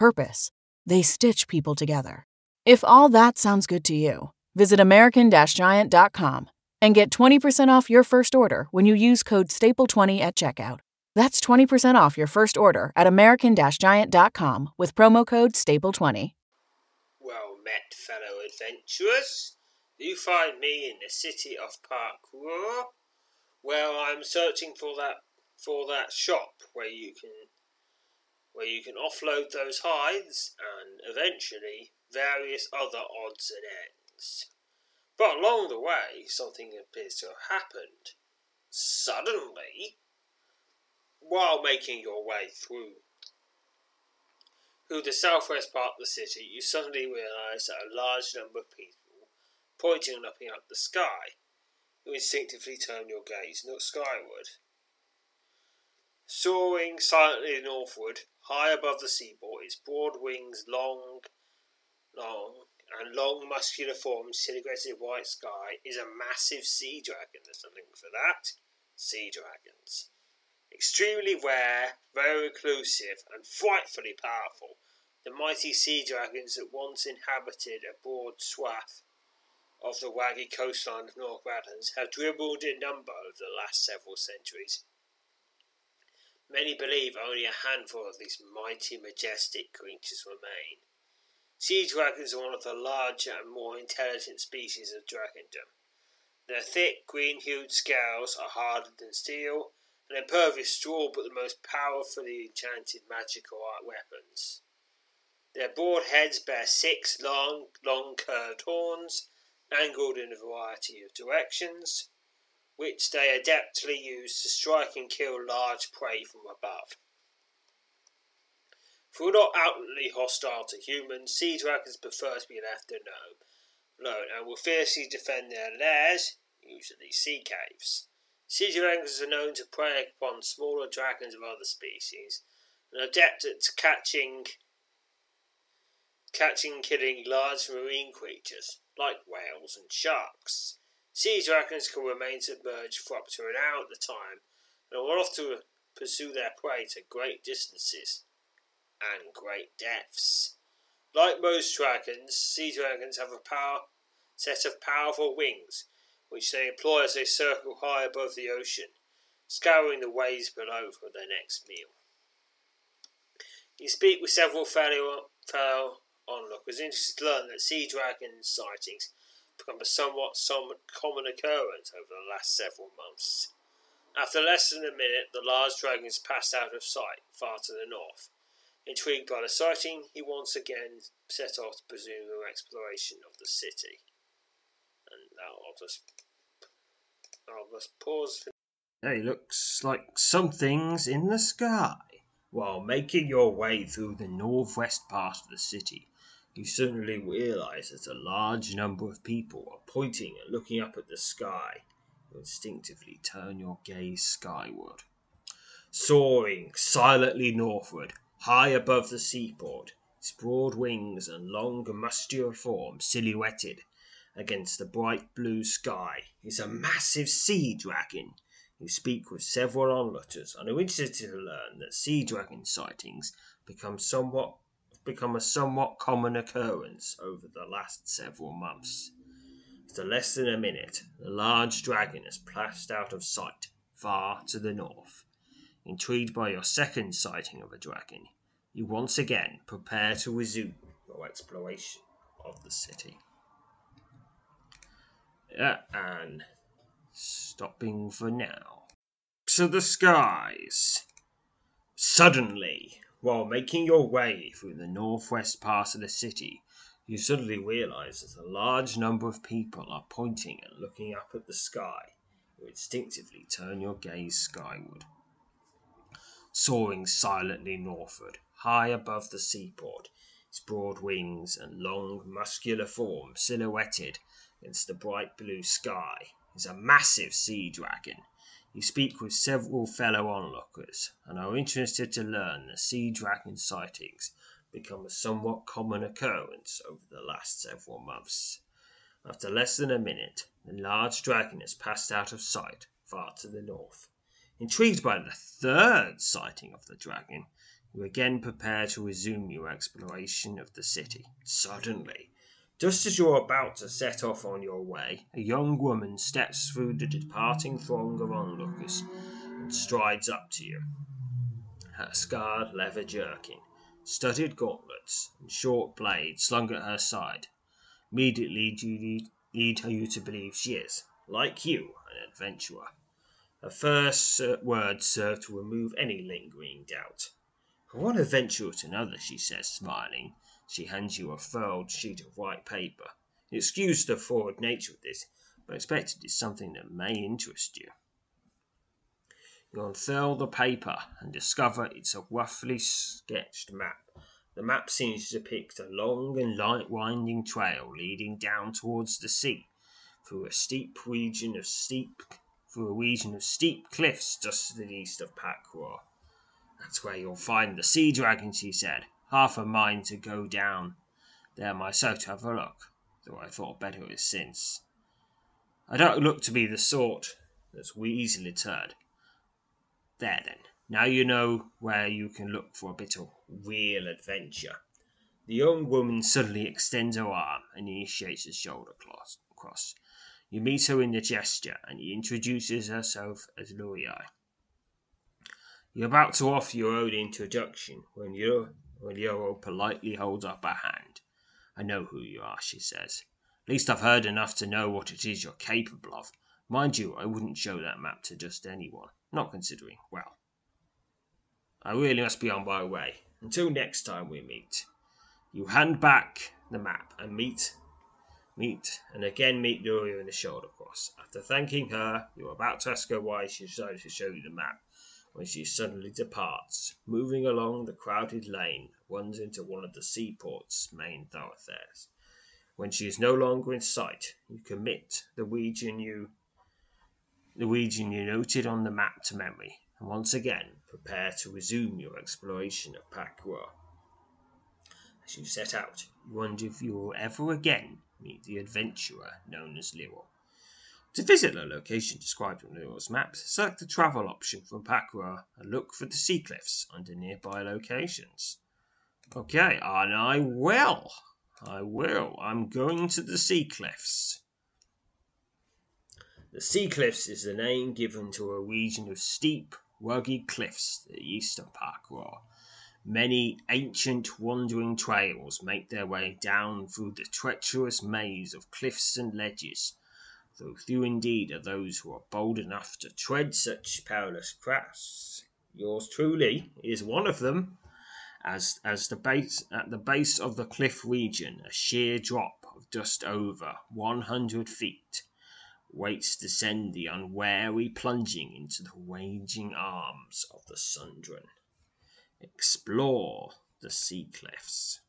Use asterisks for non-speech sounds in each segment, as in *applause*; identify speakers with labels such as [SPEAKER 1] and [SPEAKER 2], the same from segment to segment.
[SPEAKER 1] purpose. They stitch people together. If all that sounds good to you, visit American Giant.com and get 20% off your first order when you use code STAPLE20 at checkout. That's 20% off your first order at American Giant.com with promo code STAPLE20.
[SPEAKER 2] Well met, fellow adventurers. You find me in the city of Parkour. Well, I'm searching for that for that shop where you can where you can offload those hides and eventually various other odds and ends. But along the way, something appears to have happened. Suddenly, while making your way through through the southwest part of the city, you suddenly realise that a large number of people, pointing and looking up the sky, you instinctively turn your gaze not skyward. Soaring silently northward, high above the seaboard, its broad wings long, long, and long muscular form disintegrated white sky is a massive sea dragon. There's something for that. Sea dragons. Extremely rare, very reclusive, and frightfully powerful, the mighty sea dragons that once inhabited a broad swath of the waggy coastline of North Radlands have dribbled in number over the last several centuries. Many believe only a handful of these mighty, majestic creatures remain. Sea dragons are one of the larger and more intelligent species of dragondom. Their thick, green hued scales are harder than steel and impervious to all but the most powerfully enchanted magical art weapons. Their broad heads bear six long, long curved horns, angled in a variety of directions, which they adeptly use to strike and kill large prey from above. Though not outwardly hostile to humans, sea dragons prefer to be left alone, alone and will fiercely defend their lairs, usually sea caves. Sea dragons are known to prey upon smaller dragons of other species, and adept at catching catching killing large marine creatures like whales and sharks. Sea dragons can remain submerged for up to an hour at a time and will often pursue their prey to great distances and great depths. Like most dragons, sea dragons have a power, set of powerful wings, which they employ as they circle high above the ocean, scouring the waves below for their next meal. You speak with several fellow, fellow onlookers interested to learn that sea dragon sightings become a somewhat common occurrence over the last several months. After less than a minute, the large dragons passed out of sight far to the north. Intrigued by the sighting, he once again set off to pursue an exploration of the city. And now I'll just, I'll just pause. For...
[SPEAKER 3] It looks like something's in the sky. While making your way through the northwest part of the city, you suddenly realize that a large number of people are pointing and looking up at the sky. You instinctively turn your gaze skyward. Soaring silently northward, high above the seaport,
[SPEAKER 2] its broad wings and long muscular form silhouetted against the bright blue sky is a massive sea dragon. You speak with several onlookers and are interested to learn that sea dragon sightings become somewhat become a somewhat common occurrence over the last several months. After less than a minute, the large dragon has passed out of sight far to the north. Intrigued by your second sighting of a dragon, you once again prepare to resume your exploration of the city. Yeah, and stopping for now. To the skies. Suddenly, while making your way through the northwest part of the city, you suddenly realize that a large number of people are pointing and looking up at the sky. You instinctively turn your gaze skyward. Soaring silently northward, high above the seaport, its broad wings and long, muscular form silhouetted against the bright blue sky, is a massive sea dragon. You speak with several fellow onlookers and are interested to learn that sea dragon sightings become a somewhat common occurrence over the last several months. After less than a minute, the large dragon has passed out of sight far to the north. Intrigued by the third sighting of the dragon, you again prepare to resume your exploration of the city. Suddenly, just as you're about to set off on your way, a young woman steps through the departing throng of onlookers and strides up to you. Her scarred leather jerkin, studded gauntlets, and short blade slung at her side immediately lead, lead you to believe she is, like you, an adventurer. Her first words serve to remove any lingering doubt. "For one adventurer to another," she says, smiling. She hands you a furled sheet of white paper. Excuse the forward nature of this, but expect it is something that may interest you. You unfurl the paper and discover it's a roughly sketched map. The map seems to depict a long and light winding trail leading down towards the sea, through a steep region of steep through a region of steep cliffs just to the east of Pakwa. That's where you'll find the sea dragon, she said. Half a mind to go down there myself to have a look, though I thought better of it since. I don't look to be the sort that's we easily deterred. There then, now you know where you can look for a bit of real adventure. The young woman suddenly extends her arm and initiates a shoulder cross. You meet her in the gesture, and he introduces herself as Luyai. You're about to offer your own introduction when you Yoro politely holds up her hand. I know who you are, she says. At least I've heard enough to know what it is you're capable of. Mind you, I wouldn't show that map to just anyone, not considering, well. I really must be on my way. Until next time we meet. You hand back the map and meet meet and again meet Luria in the shoulder cross. After thanking her, you are about to ask her why she decided to show you the map when she suddenly departs, moving along the crowded lane runs into one of the seaport's main thoroughfares. When she is no longer in sight, you commit the region you the region you noted on the map to memory, and once again prepare to resume your exploration of Pakwa. As you set out, you wonder if you will ever again meet the adventurer known as Liro. To visit the location described on Liro's maps, select the travel option from Pakwa and look for the sea cliffs under nearby locations. Okay, and I will. I will. I'm going to the sea cliffs. The sea cliffs is the name given to a region of steep, rugged cliffs to the east of Pakwa. Many ancient wandering trails make their way down through the treacherous maze of cliffs and ledges though few indeed are those who are bold enough to tread such perilous paths. Yours truly is one of them. As as the base at the base of the cliff region, a sheer drop of just over one hundred feet waits to send the unwary plunging into the raging arms of the Sundren. Explore the sea cliffs.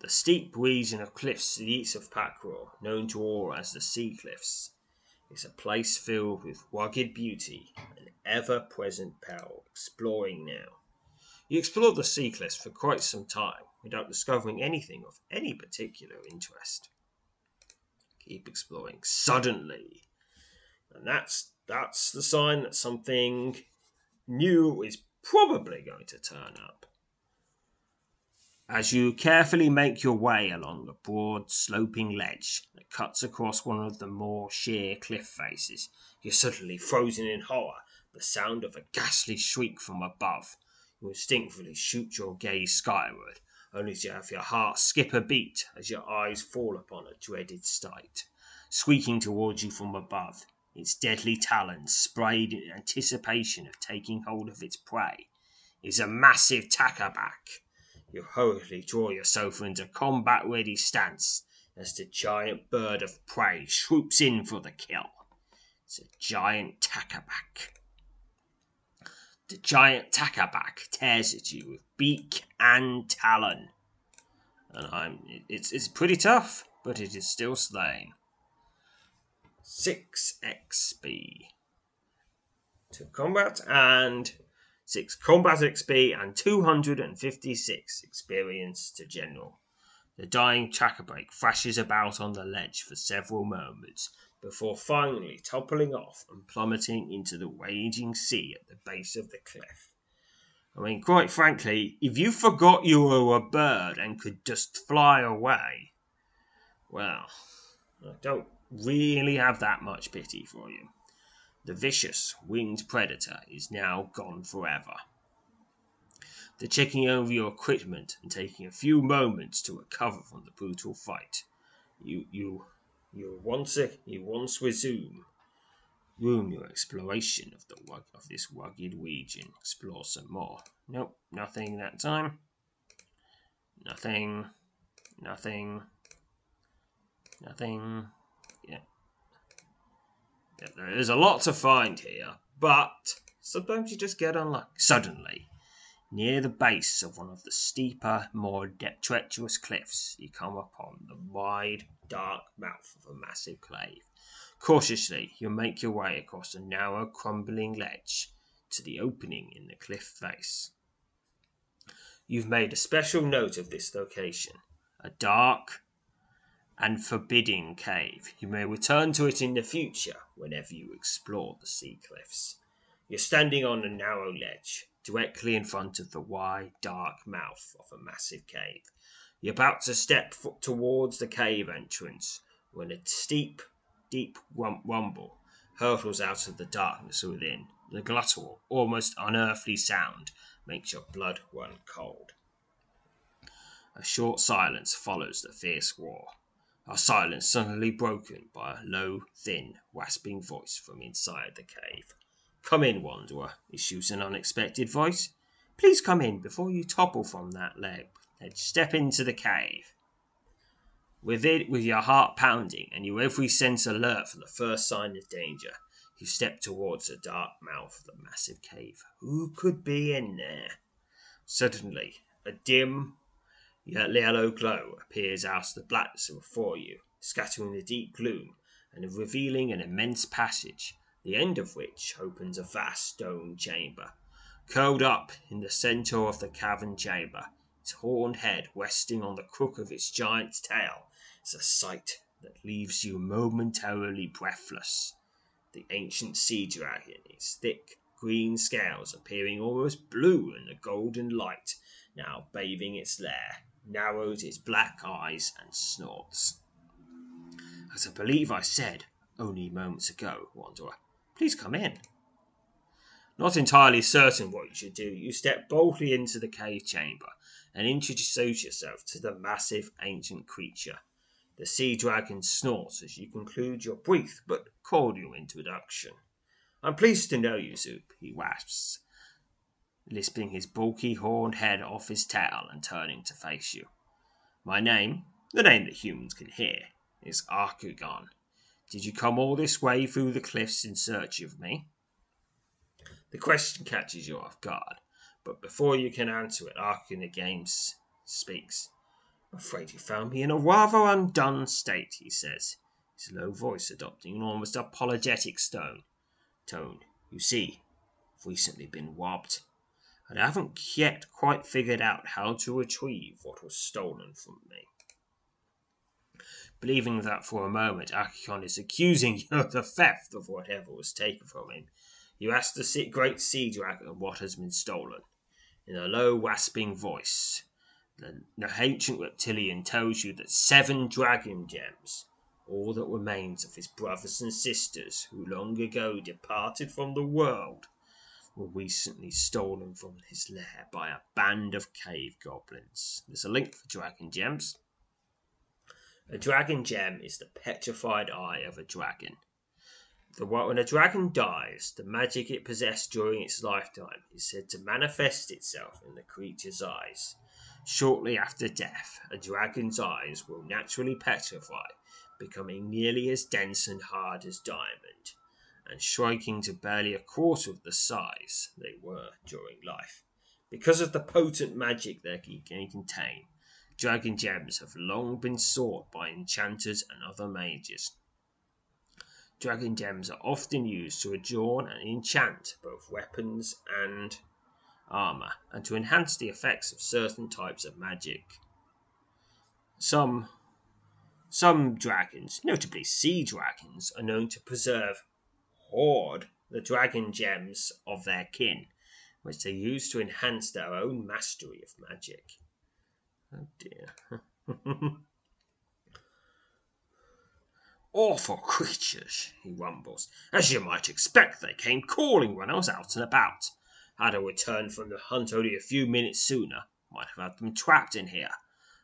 [SPEAKER 2] The steep region of cliffs to the east of Pakwa, known to all as the Sea Cliffs, is a place filled with rugged beauty and ever present peril. Exploring now. You explore the sea cliffs for quite some time without discovering anything of any particular interest. Keep exploring. Suddenly, and that's that's the sign that something new is probably going to turn up. As you carefully make your way along the broad, sloping ledge that cuts across one of the more sheer cliff faces, you're suddenly frozen in horror. At the sound of a ghastly shriek from above. You instinctively shoot your gaze skyward, only to have your heart skip a beat as your eyes fall upon a dreaded sight. Squeaking towards you from above, its deadly talons sprayed in anticipation of taking hold of its prey, is a massive tackerback. You hurriedly draw yourself into combat ready stance as the giant bird of prey swoops in for the kill. It's a giant tackerback. The giant tackerback tears at you with beak and talon. And I'm it's it's pretty tough, but it is still slain. 6 XP to combat and 6 combat XP and 256 experience to general. The dying Chakabrake thrashes about on the ledge for several moments before finally toppling off and plummeting into the raging sea at the base of the cliff. I mean, quite frankly, if you forgot you were a bird and could just fly away, well, I don't really have that much pity for you. The vicious winged predator is now gone forever. The checking over your equipment and taking a few moments to recover from the brutal fight, you you you once you once resume Room your exploration of the of this rugged region. Explore some more. Nope, nothing that time. Nothing. Nothing. Nothing. There's a lot to find here, but sometimes you just get unlucky. Suddenly, near the base of one of the steeper, more treacherous cliffs, you come upon the wide, dark mouth of a massive cave. Cautiously, you make your way across a narrow, crumbling ledge to the opening in the cliff face. You've made a special note of this location a dark and forbidding cave. You may return to it in the future whenever you explore the sea cliffs. You're standing on a narrow ledge, directly in front of the wide, dark mouth of a massive cave. You're about to step towards the cave entrance when a steep deep rumble hurtles out of the darkness within. The gluttural, almost unearthly sound makes your blood run cold. A short silence follows the fierce roar. A silence suddenly broken by a low, thin, rasping voice from inside the cave. Come in, Wanderer, issues an unexpected voice. Please come in before you topple from that leg. Step into the cave. With it, with your heart pounding and your every sense alert for the first sign of danger, you step towards the dark mouth of the massive cave. Who could be in there? Suddenly, a dim yellow glow appears out of the blackness before you, scattering the deep gloom and revealing an immense passage, the end of which opens a vast stone chamber. Curled up in the centre of the cavern chamber, its horned head resting on the crook of its giant's tail, is a sight that leaves you momentarily breathless. The ancient sea dragon, its thick green scales appearing almost blue in the golden light, now bathing its lair, narrows its black eyes and snorts. As I believe I said only moments ago, Wanderer, please come in. Not entirely certain what you should do, you step boldly into the cave chamber and introduce yourself to the massive ancient creature the sea dragon snorts as you conclude your brief but cordial introduction. I'm pleased to know you, Zoop, he rasps, lisping his bulky horned head off his tail and turning to face you. My name, the name that humans can hear, is Arkugon. Did you come all this way through the cliffs in search of me? The question catches you off guard, but before you can answer it, Arkugon again speaks. Afraid you found me in a rather undone state, he says, his low voice adopting an almost apologetic tone. Tone, you see, I've recently been robbed. And I haven't yet quite figured out how to retrieve what was stolen from me. Believing that for a moment Akikon is accusing you of the theft of whatever was taken from him, you ask the great sea dragon what has been stolen. In a low, rasping voice, the, the ancient reptilian tells you that seven dragon gems, all that remains of his brothers and sisters who long ago departed from the world, were recently stolen from his lair by a band of cave goblins. There's a link for dragon gems. A dragon gem is the petrified eye of a dragon. When a dragon dies, the magic it possessed during its lifetime is said to manifest itself in the creature's eyes. Shortly after death, a dragon's eyes will naturally petrify, becoming nearly as dense and hard as diamond, and shrinking to barely a quarter of the size they were during life. Because of the potent magic they can contain, dragon gems have long been sought by enchanters and other mages. Dragon gems are often used to adorn and enchant both weapons and armor, and to enhance the effects of certain types of magic. Some some dragons, notably sea dragons, are known to preserve hoard the dragon gems of their kin, which they use to enhance their own mastery of magic. Oh dear. *laughs* Awful creatures, he rumbles. As you might expect, they came calling when I was out and about. Had I returned from the hunt only a few minutes sooner, might have had them trapped in here.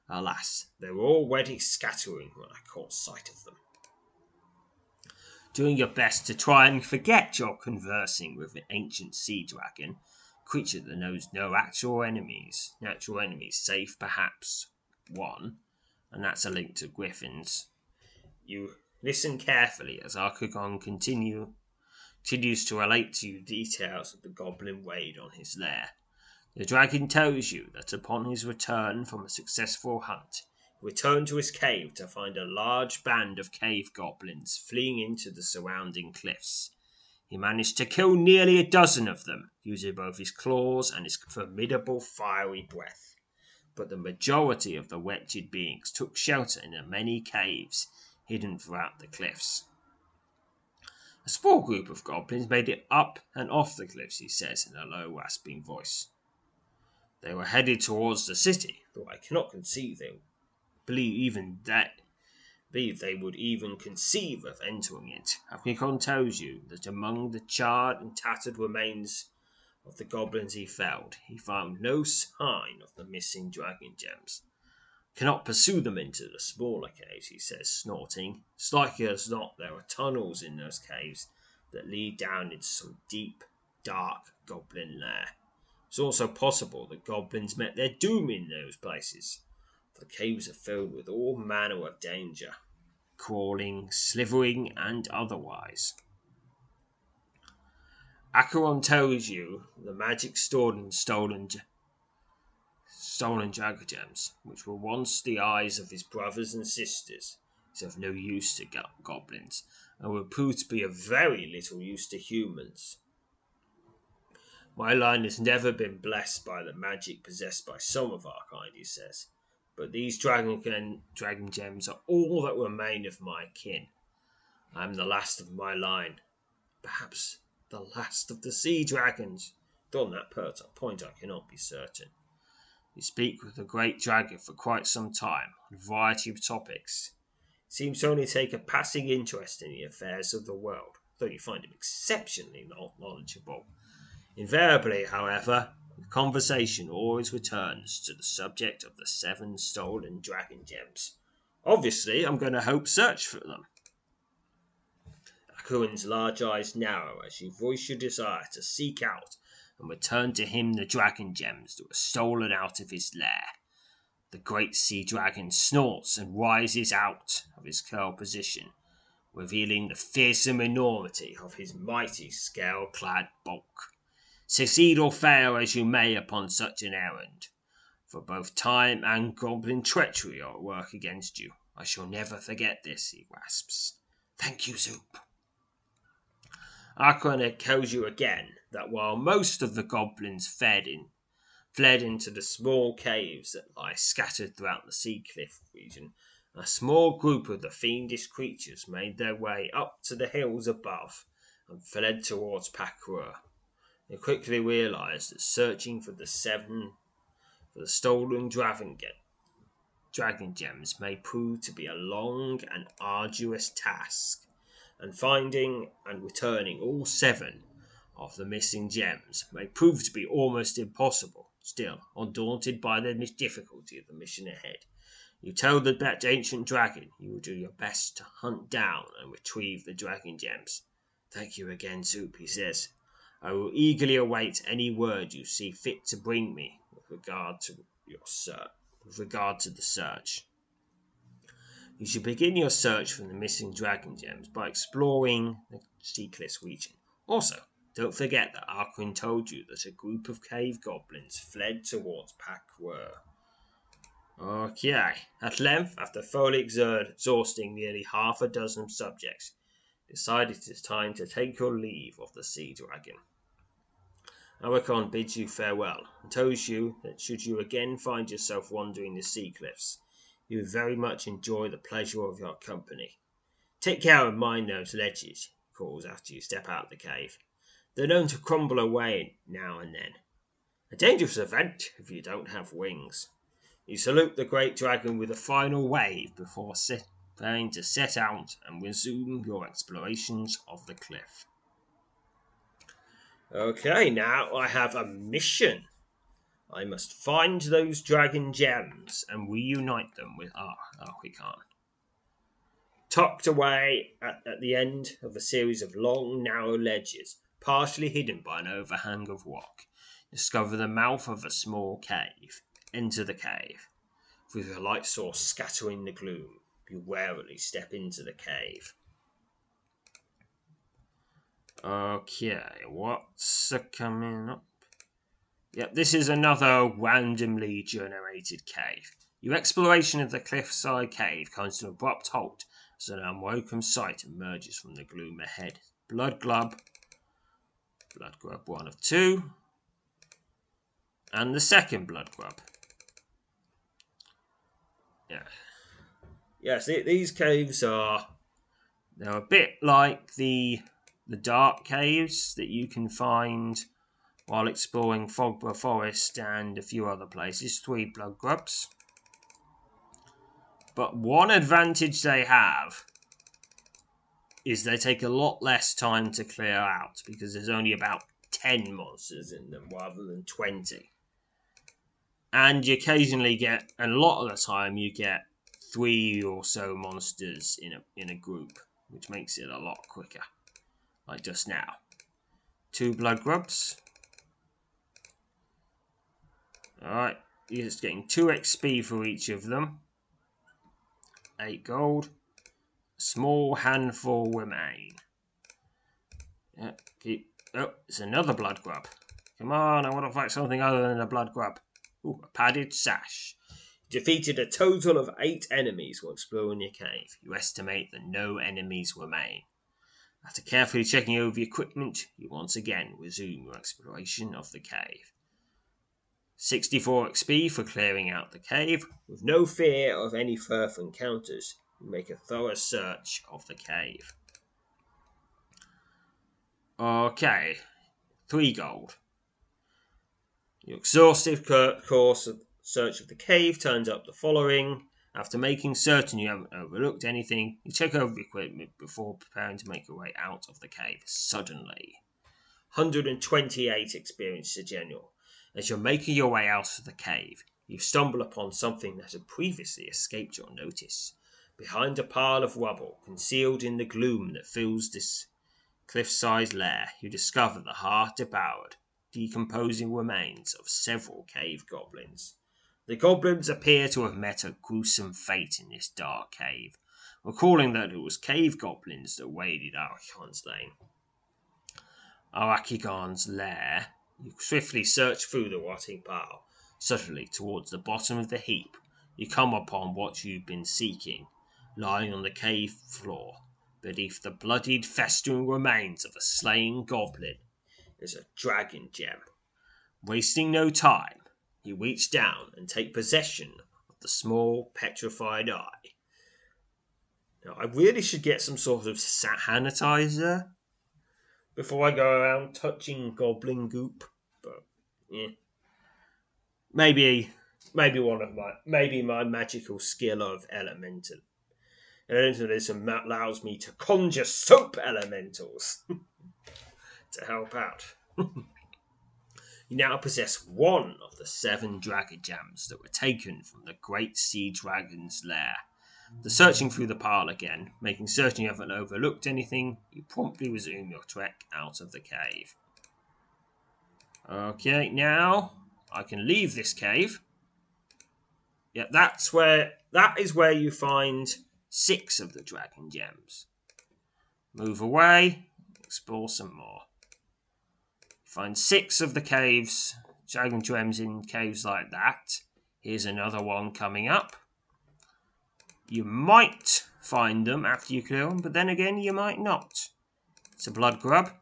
[SPEAKER 2] Alas, they were already scattering when I caught sight of them. Doing your best to try and forget you're conversing with an ancient sea dragon, creature that knows no actual enemies, natural enemies, save perhaps one, and that's a link to Griffins. You Listen carefully as Arkagon continue, continues to relate to you details of the goblin raid on his lair. The dragon tells you that upon his return from a successful hunt, returned to his cave to find a large band of cave goblins fleeing into the surrounding cliffs. He managed to kill nearly a dozen of them, using both his claws and his formidable fiery breath. But the majority of the wretched beings took shelter in the many caves hidden throughout the cliffs. A small group of goblins made it up and off the cliffs, he says in a low, rasping voice. They were headed towards the city, though I cannot conceive they believe even that believe they would even conceive of entering it. Africon tells you that among the charred and tattered remains of the goblins he felled, he found no sign of the missing dragon gems. Cannot pursue them into the smaller caves, he says, snorting. It's likely as not there are tunnels in those caves that lead down into some deep, dark goblin lair. It's also possible that goblins met their doom in those places. The caves are filled with all manner of danger, crawling, slithering, and otherwise. Acheron tells you the magic stored in stolen stolen dragon gems, which were once the eyes of his brothers and sisters, is of no use to go- goblins, and will prove to be of very little use to humans. My line has never been blessed by the magic possessed by some of our kind, he says, but these dragon, dragon gems are all that remain of my kin. I am the last of my line, perhaps the last of the sea dragons. Though on that point I cannot be certain. You speak with the great dragon for quite some time on a variety of topics. Seems to only take a passing interest in the affairs of the world, though you find him exceptionally knowledgeable. Invariably, however, the conversation always returns to the subject of the seven stolen dragon gems. Obviously, I'm going to help search for them. Akuin's large eyes narrow as you voice your desire to seek out and return to him the dragon gems that were stolen out of his lair. The great sea dragon snorts and rises out of his curled position, revealing the fearsome enormity of his mighty scale clad bulk. Succeed or fail as you may upon such an errand, for both time and goblin treachery are at work against you. I shall never forget this, he rasps. Thank you, Zoop. Arconet tells you again that while most of the goblins fed in fled into the small caves that lie scattered throughout the sea cliff region. A small group of the fiendish creatures made their way up to the hills above and fled towards Pakrur. They quickly realized that searching for the seven for the stolen dragon, dragon gems may prove to be a long and arduous task, and finding and returning all seven of the missing gems may prove to be almost impossible. Still, undaunted by the difficulty of the mission ahead, you tell the that ancient dragon you will do your best to hunt down and retrieve the dragon gems. Thank you again, Zoop, he says. I will eagerly await any word you see fit to bring me with regard to your search. With regard to the search. You should begin your search for the missing dragon gems by exploring the Seacliffs region. Also, don't forget that Arkyn told you that a group of cave goblins fled towards Pakwa. Okay. At length, after thoroughly exhausting nearly half a dozen subjects, decided it is time to take your leave of the sea dragon. Arakon bids you farewell and tells you that should you again find yourself wandering the sea cliffs, you would very much enjoy the pleasure of your company. Take care and mind those ledges, calls after you step out of the cave. They're known to crumble away now and then. A dangerous event if you don't have wings. You salute the great dragon with a final wave before preparing to set out and resume your explorations of the cliff. Okay, now I have a mission. I must find those dragon gems and reunite them with Ah. Oh, we can't. Tucked away at, at the end of a series of long, narrow ledges, partially hidden by an overhang of rock, discover the mouth of a small cave. Enter the cave. With a light source scattering the gloom, you warily step into the cave. Okay, what's coming up? Yep, this is another randomly generated cave. Your exploration of the cliffside cave comes to an abrupt halt as an unwelcome sight emerges from the gloom ahead. Blood Glub, Blood Grub one of two, and the second Blood Grub. Yeah. Yes, these caves are they're a bit like the the dark caves that you can find while exploring Fogborough Forest and a few other places, three blood grubs. But one advantage they have is they take a lot less time to clear out because there's only about 10 monsters in them rather than 20. And you occasionally get, a lot of the time, you get three or so monsters in a, in a group, which makes it a lot quicker like just now. Two blood grubs. Alright, you're just getting 2 XP for each of them. 8 gold. Small handful remain. Yeah, keep. Oh, it's another blood grub. Come on, I want to fight something other than a blood grub. Ooh, a padded sash. Defeated a total of eight enemies while exploring your cave. You estimate that no enemies remain. After carefully checking over the equipment, you once again resume your exploration of the cave. 64 XP for clearing out the cave. With no fear of any further encounters, you make a thorough search of the cave. Okay, 3 gold. Your exhaustive course of search of the cave turns up the following after making certain you haven't overlooked anything, you check over the equipment before preparing to make your way out of the cave. Suddenly, 128 experience to general. As you're making your way out of the cave, you stumble upon something that had previously escaped your notice. Behind a pile of rubble, concealed in the gloom that fills this cliff-sized lair, you discover the half-devoured, decomposing remains of several cave goblins. The goblins appear to have met a gruesome fate in this dark cave, recalling that it was cave goblins that waded Arakigon's lane. Arakigon's lair. You swiftly search through the rotting pile. Suddenly, towards the bottom of the heap, you come upon what you've been seeking, lying on the cave floor, beneath the bloodied, festering remains of a slain goblin, is a dragon gem. Wasting no time, you reach down and take possession of the small petrified eye. Now, I really should get some sort of sanitizer before I go around touching goblin goop, but yeah. Maybe, maybe one of my, maybe my magical skill of elemental. Elementalism allows me to conjure soap elementals *laughs* to help out. *laughs* you now possess one of the seven dragon gems that were taken from the great sea dragon's lair. The searching through the pile again, making certain you haven't overlooked anything, you promptly resume your trek out of the cave. Okay, now I can leave this cave. Yeah, that's where that is where you find six of the dragon gems. Move away, explore some more. Find six of the caves, dragon gems in caves like that. Here's another one coming up. You might find them after you clear them, but then again, you might not. It's a blood grub.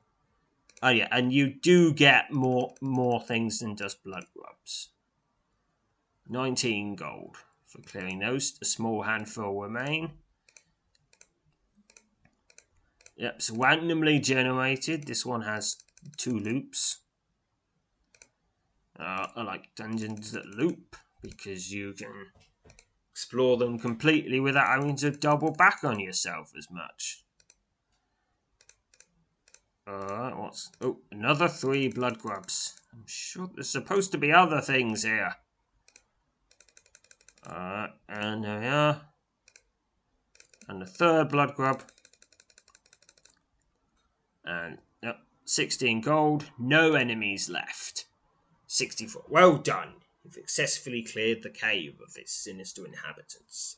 [SPEAKER 2] Oh yeah, and you do get more more things than just blood grubs. 19 gold for clearing those. A small handful remain. Yep, so randomly generated. This one has two loops. Uh, I like dungeons that loop because you can explore them completely without having to double back on yourself as much. Alright, what's. Oh, another three blood grubs. I'm sure there's supposed to be other things here. Alright, and there we are. And the third blood grub. And, 16 gold. No enemies left. 64. Well done. You've successfully cleared the cave of its sinister inhabitants.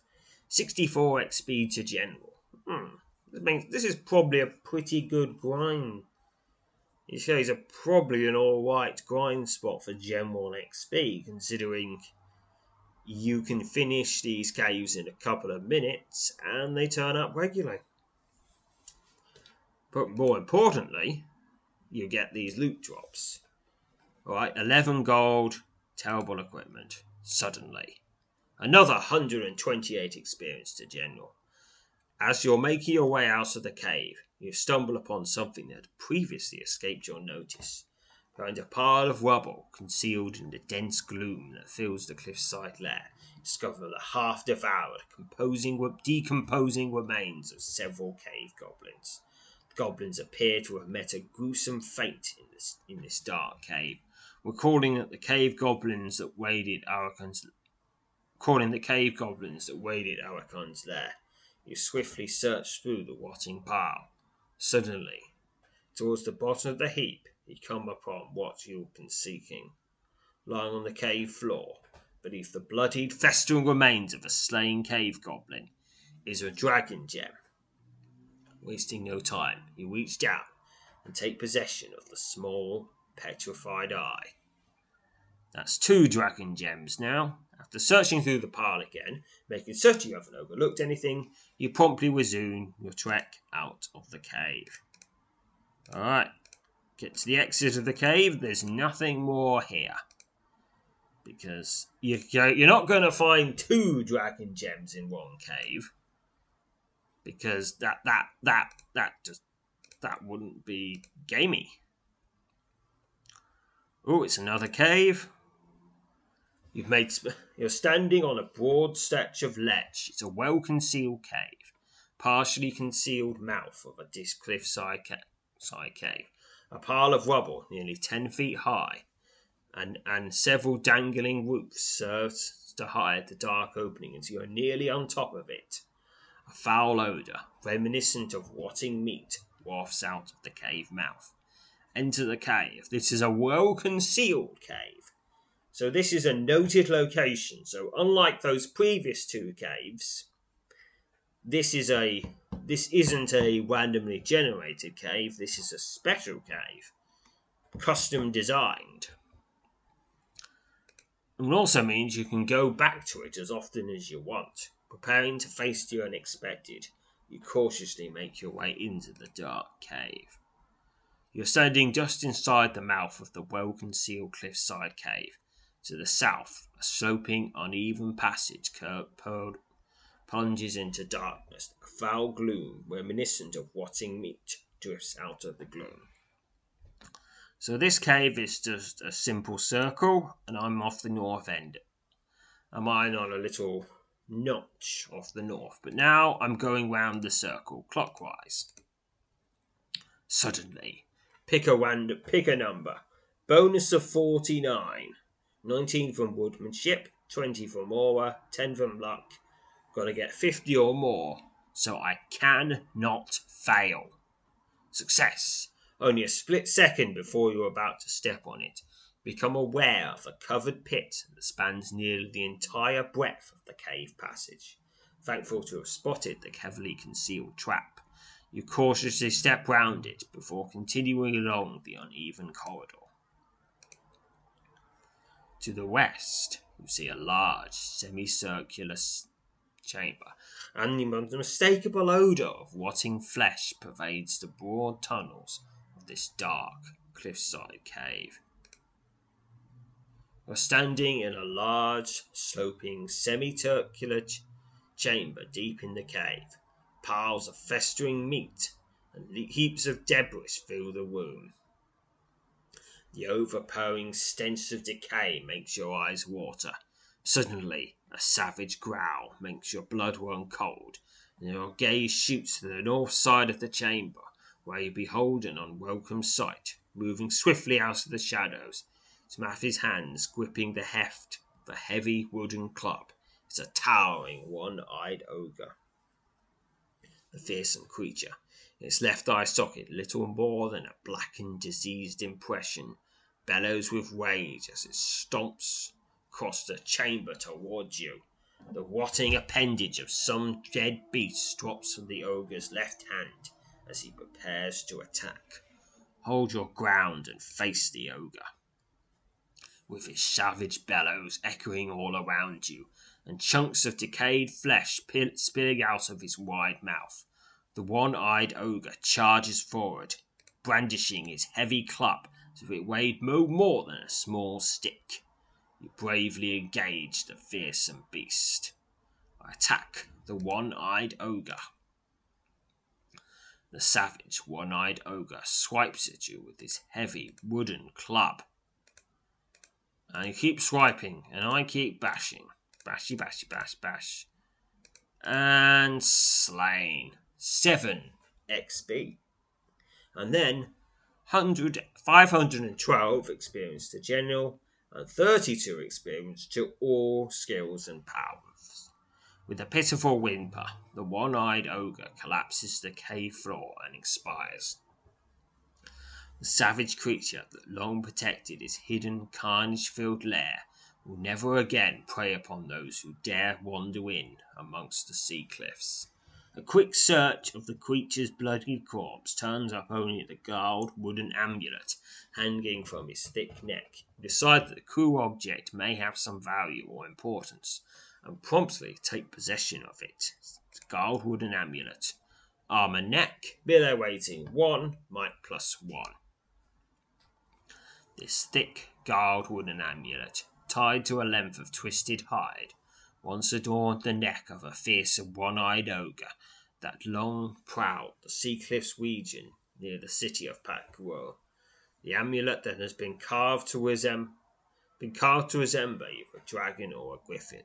[SPEAKER 2] 64 XP to general. Hmm. This means this is probably a pretty good grind. It shows a probably an alright grind spot for general XP, considering you can finish these caves in a couple of minutes and they turn up regularly. But more importantly, you get these loot drops. Alright, 11 gold, Terrible equipment. Suddenly. Another 128 experience to General. As you're making your way out of the cave, you stumble upon something that had previously escaped your notice. Behind a pile of rubble, concealed in the dense gloom that fills the cliffside lair, discover the half devoured, composing, decomposing remains of several cave goblins. Goblins appear to have met a gruesome fate in this, in this dark cave, recalling that the cave goblins that waded Arakan's calling the cave goblins that waded Arakan's lair. You swiftly search through the rotting pile. Suddenly, towards the bottom of the heap, you come upon what you've been seeking. Lying on the cave floor, beneath the bloodied, festering remains of a slain cave goblin, is a dragon gem. Wasting no time, you reach down and take possession of the small, petrified eye. That's two dragon gems now. After searching through the pile again, making certain you haven't overlooked anything, you promptly resume your trek out of the cave. Alright, get to the exit of the cave. There's nothing more here. Because you, you're not going to find two dragon gems in one cave. Because that, that, that, that just, that wouldn't be gamey. Oh, it's another cave. You've made. You're standing on a broad stretch of ledge. It's a well concealed cave, partially concealed mouth of a disc cliffside ca- side cave. A pile of rubble nearly ten feet high, and and several dangling roofs serves to hide the dark opening until you're nearly on top of it. Foul odour, reminiscent of rotting meat, wafts out of the cave mouth enter the cave. This is a well concealed cave. So this is a noted location. So unlike those previous two caves, this is a this isn't a randomly generated cave. This is a special cave, custom designed. It also means you can go back to it as often as you want. Preparing to face the unexpected, you cautiously make your way into the dark cave. You're standing just inside the mouth of the well concealed cliffside cave. To the south, a sloping, uneven passage curved, plunges into darkness. A foul gloom, reminiscent of rotting meat, drifts out of the gloom. So this cave is just a simple circle, and I'm off the north end. Am I on a little notch off the north? But now I'm going round the circle clockwise. Suddenly, pick a random, pick a number. Bonus of 49. 19 from woodmanship, 20 from aura, 10 from luck. Got to get 50 or more, so I can not fail. Success. Only a split second before you're about to step on it, become aware of a covered pit that spans nearly the entire breadth of the cave passage. Thankful to have spotted the heavily concealed trap, you cautiously step round it before continuing along the uneven corridor. To the west, you see a large semicircular chamber, and the unmistakable odour of rotting flesh pervades the broad tunnels of this dark cliffside cave. You're standing in a large, sloping, semicircular ch- chamber deep in the cave. Piles of festering meat and heaps of debris fill the room. The overpowering stench of decay makes your eyes water. Suddenly, a savage growl makes your blood run cold, and your gaze shoots to the north side of the chamber, where you behold an unwelcome sight. Moving swiftly out of the shadows, Smaffy's hands gripping the heft of a heavy wooden club, is a towering one-eyed ogre. The fearsome creature, its left eye socket little more than a blackened, diseased impression, bellows with rage as it stomps across the chamber towards you. The rotting appendage of some dead beast drops from the ogre's left hand as he prepares to attack. Hold your ground and face the ogre. With his savage bellows echoing all around you, and chunks of decayed flesh spilling out of his wide mouth, the one eyed ogre charges forward, brandishing his heavy club as if it weighed no more than a small stick. You bravely engage the fearsome beast. Attack the one eyed ogre. The savage one eyed ogre swipes at you with his heavy wooden club. And you keep swiping, and I keep bashing. Bashy, bashy, bash, bash. And slain. 7 XP. And then 100, 512 experience to general and 32 experience to all skills and powers. With a pitiful whimper, the one eyed ogre collapses to the cave floor and expires. The savage creature that long protected his hidden, carnage filled lair will never again prey upon those who dare wander in amongst the sea cliffs. A quick search of the creature's bloody corpse turns up only the gnarled wooden amulet hanging from his thick neck. You decide that the cruel object may have some value or importance, and promptly take possession of it. The gnarled wooden amulet. Armor neck, below waiting one, might plus one. This thick, gnarled wooden amulet, tied to a length of twisted hide, once adorned the neck of a fearsome one-eyed ogre that long prowled the sea cliffs region near the city of Pakwa. The amulet that has been carved to resemble been carved to resemble either a dragon or a griffin.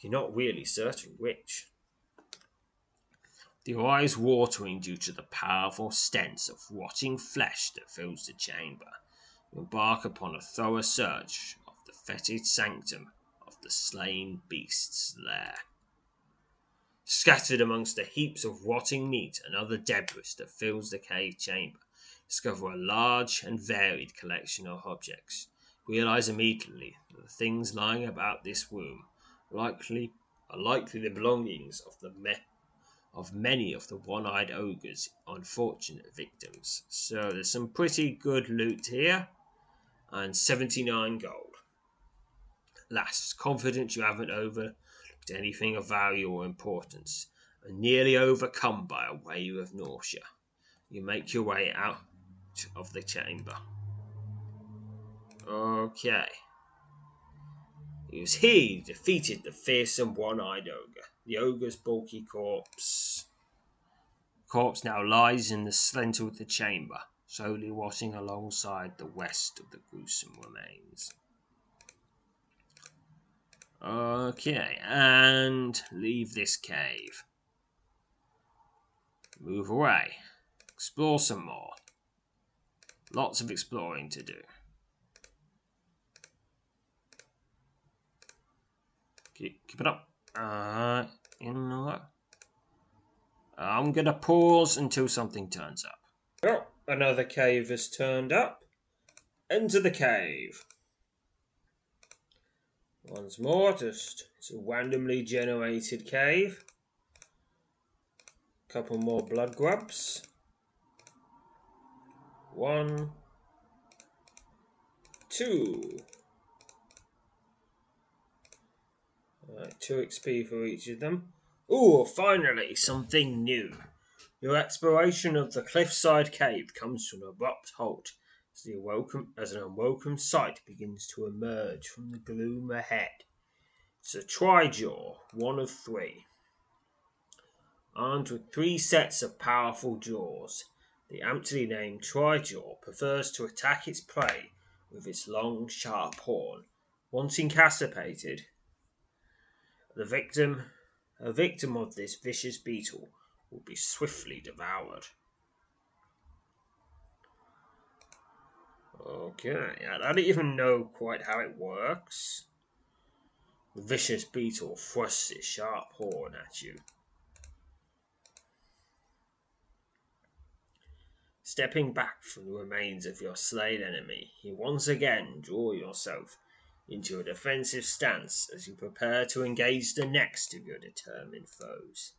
[SPEAKER 2] You're not really certain which. The eyes watering due to the powerful stench of rotting flesh that fills the chamber. Embark upon a thorough search of the fetid sanctum of the slain beast's lair. Scattered amongst the heaps of rotting meat and other debris that fills the cave chamber, discover a large and varied collection of objects. Realize immediately that the things lying about this room likely are likely the belongings of the me- of many of the one-eyed ogre's unfortunate victims. So there's some pretty good loot here, and 79 gold. Last, confident you haven't overlooked anything of value or importance, and nearly overcome by a wave of nausea, you make your way out of the chamber. Okay. It was he who defeated the fearsome one-eyed ogre. The ogre's bulky corpse corpse now lies in the centre of the chamber, slowly rotting alongside the rest of the gruesome remains. Okay, and leave this cave. Move away. Explore some more. Lots of exploring to do. Keep, keep it up. Uh, you know what? I'm gonna pause until something turns up. Another cave has turned up. Enter the cave. Once more, just it's a randomly generated cave. Couple more blood grubs. One, two. Alright, two XP for each of them. Ooh, finally, something new. Your exploration of the cliffside cave comes to an abrupt halt as, the welcome, as an unwelcome sight begins to emerge from the gloom ahead. It's a trijaw, one of three. Armed with three sets of powerful jaws, the aptly named trijaw prefers to attack its prey with its long, sharp horn. Once incapacitated, the victim, a victim of this vicious beetle, will be swiftly devoured. Okay, I don't even know quite how it works. The vicious beetle thrusts its sharp horn at you. Stepping back from the remains of your slain enemy, you once again draw yourself into a defensive stance as you prepare to engage the next of your determined foes.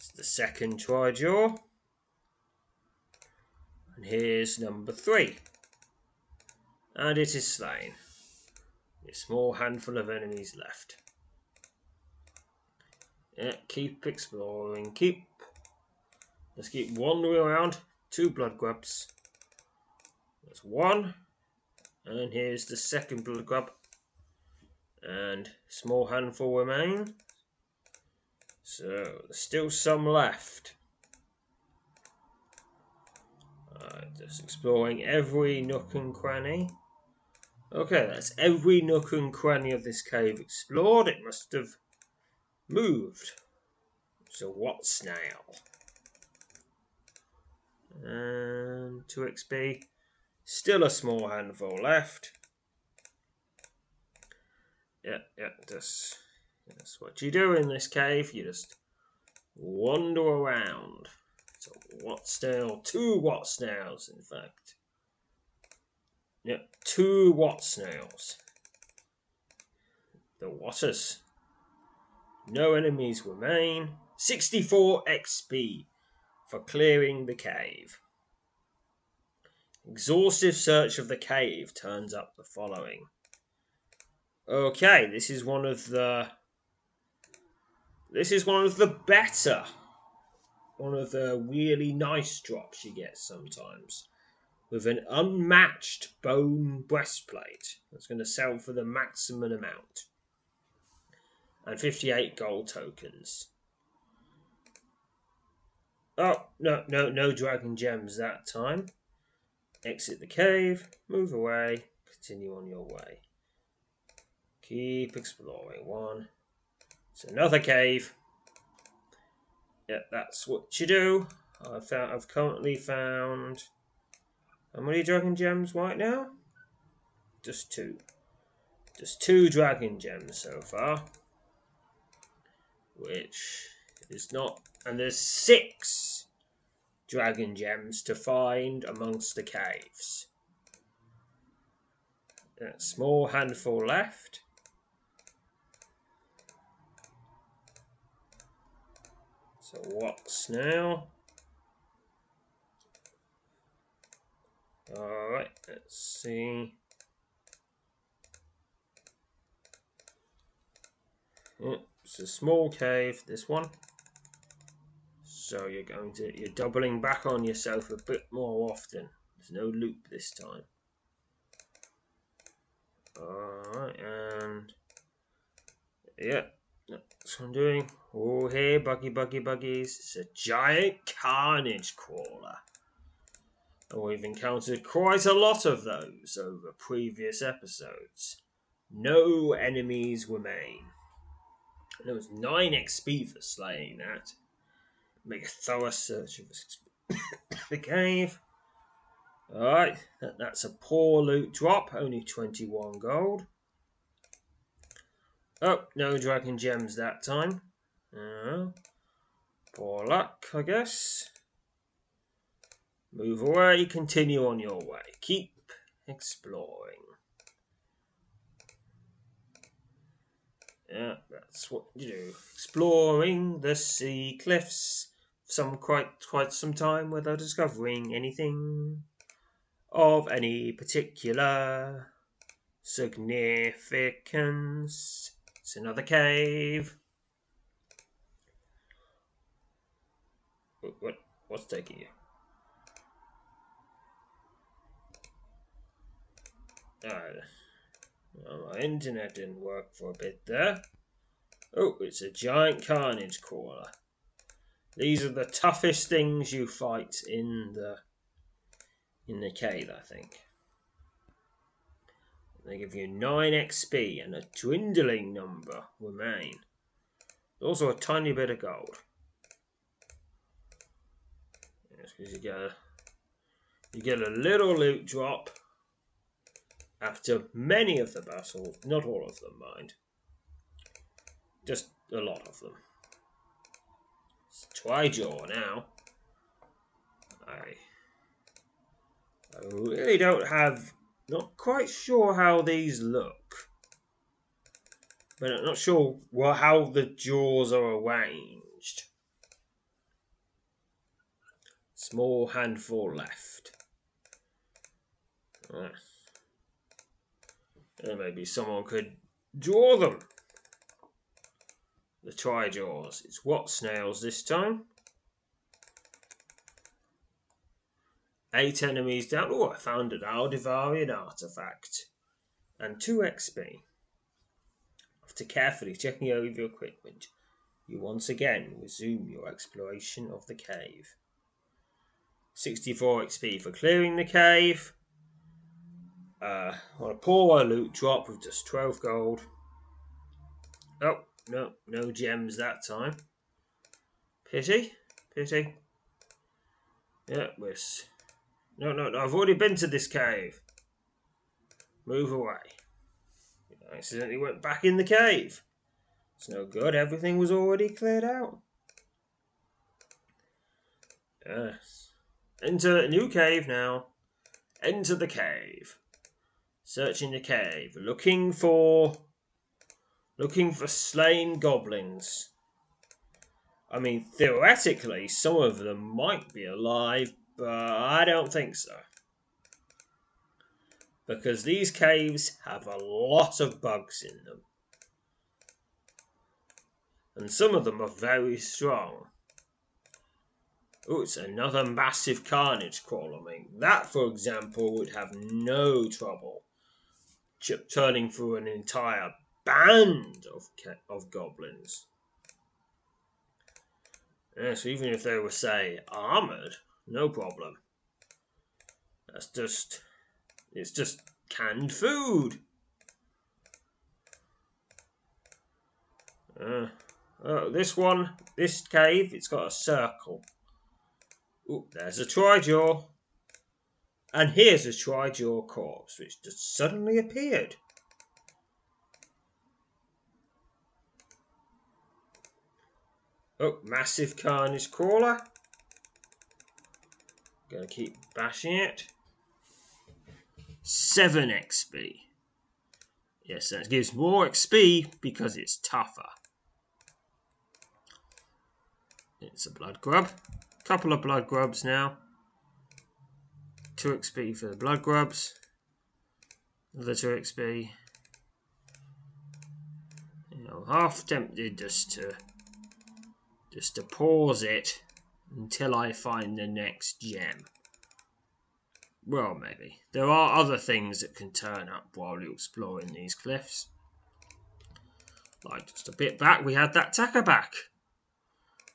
[SPEAKER 2] It's the second trijaw. And here's number three. And it is slain. A small handful of enemies left. Yeah, keep exploring. Keep. Let's keep wandering around. Two blood grubs. That's one. And here's the second blood grub. And small handful remain. So there's still some left. Uh, just exploring every nook and cranny. Okay, that's every nook and cranny of this cave explored. It must have moved. So what's now? And 2 XP. Still a small handful left. Yeah, yeah, that's, that's what you do in this cave. You just wander around. So what snail? Two what snails, in fact. Yep, two what snails. The waters. No enemies remain. 64 XP for clearing the cave. Exhaustive search of the cave turns up the following. Okay, this is one of the. This is one of the better. One of the really nice drops you get sometimes with an unmatched bone breastplate that's going to sell for the maximum amount and 58 gold tokens. Oh, no, no, no dragon gems that time. Exit the cave, move away, continue on your way. Keep exploring. One. It's another cave. Yeah, that's what you do. I've found, I've currently found how many dragon gems right now? Just two. Just two dragon gems so far. Which is not. And there's six dragon gems to find amongst the caves. A small handful left. So what's now? Alright, let's see. it's a small cave, this one. So you're going to, you're doubling back on yourself a bit more often. There's no loop this time. Alright, and Yeah, what I'm doing. Oh, hey, buggy, buggy, buggies. It's a giant carnage crawler. And we've encountered quite a lot of those over previous episodes. No enemies remain. There was 9 XP for slaying that. Make a thorough search of *coughs* the cave. Alright, that, that's a poor loot drop, only 21 gold. Oh, no dragon gems that time. Uh, poor luck, I guess. Move away, continue on your way. Keep exploring. Yeah, that's what you do. Exploring the sea cliffs some quite quite some time without discovering anything of any particular significance. It's another cave. What, what what's taking you? Uh, well, my internet didn't work for a bit there. Oh, it's a giant carnage crawler. These are the toughest things you fight in the in the cave, I think. They give you 9 XP and a dwindling number remain. Also a tiny bit of gold. Yes, because you get a, you get a little loot drop after many of the battles, not all of them, mind. Just a lot of them. It's Trijaw now. I, I really don't have, not quite sure how these look. But I'm not sure well, how the jaws are arranged. Small handful left. Ah. Maybe someone could draw them. The tri jaws. It's what snails this time? Eight enemies down. Oh, I found an Aldivarian artifact. And two XP. After carefully checking over your equipment, you once again resume your exploration of the cave. 64 XP for clearing the cave. Uh, on a poor loot drop with just 12 gold. Oh, no, no gems that time. Pity, pity. Yeah, we're. No, no, no, I've already been to this cave. Move away. I accidentally went back in the cave. It's no good, everything was already cleared out. Yes. Enter a new cave now. Enter the cave. Searching the cave, looking for looking for slain goblins. I mean, theoretically, some of them might be alive, but I don't think so. Because these caves have a lot of bugs in them. And some of them are very strong. Oh, it's another massive carnage crawler. I mean, that, for example, would have no trouble turning through an entire band of of goblins. Yeah, so even if they were, say, armored, no problem. That's just, it's just canned food. Uh, oh, this one, this cave, it's got a circle. Oh, there's a Trijaw. And here's a Trijaw corpse, which just suddenly appeared. Oh, massive carnage crawler. Gonna keep bashing it. 7 XP. Yes, that gives more XP because it's tougher. It's a blood grub. Couple of blood grubs now. 2 XP for the blood grubs. Another 2 XP. You know, half tempted just to just to pause it until I find the next gem. Well, maybe. There are other things that can turn up while you're exploring these cliffs. Like just a bit back, we had that tacker back.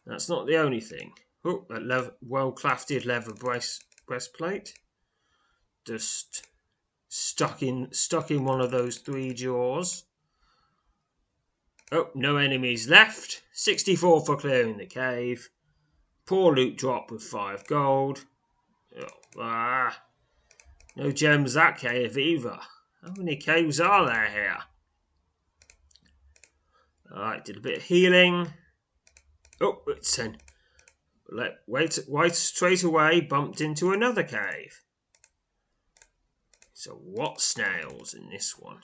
[SPEAKER 2] That's not the only thing. Oh, leather, well-crafted leather breast, breastplate. Just stuck in stuck in one of those three jaws. Oh, no enemies left. 64 for clearing the cave. Poor loot drop with 5 gold. Oh, ah. No gems that cave either. How many caves are there here? Alright, did a bit of healing. Oh, it's an. Let, wait, wait straight away, bumped into another cave. So, what snails in this one?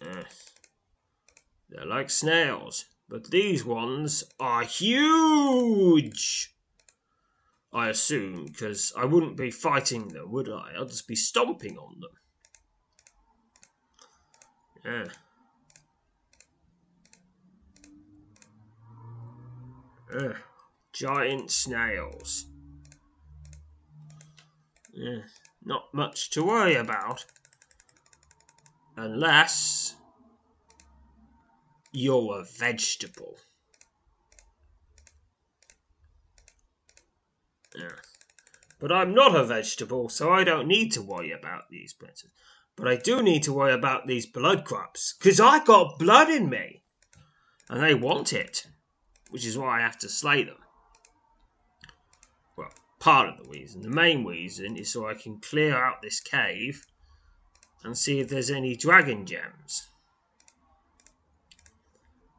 [SPEAKER 2] Yes. They're like snails, but these ones are huge! I assume, because I wouldn't be fighting them, would I? I'd just be stomping on them. Yeah. Ugh. Giant snails. Yeah, not much to worry about. Unless you're a vegetable. Yeah. But I'm not a vegetable, so I don't need to worry about these princes. But I do need to worry about these blood grubs, because I got blood in me. And they want it which is why I have to slay them. Well, part of the reason. The main reason is so I can clear out this cave and see if there's any dragon gems.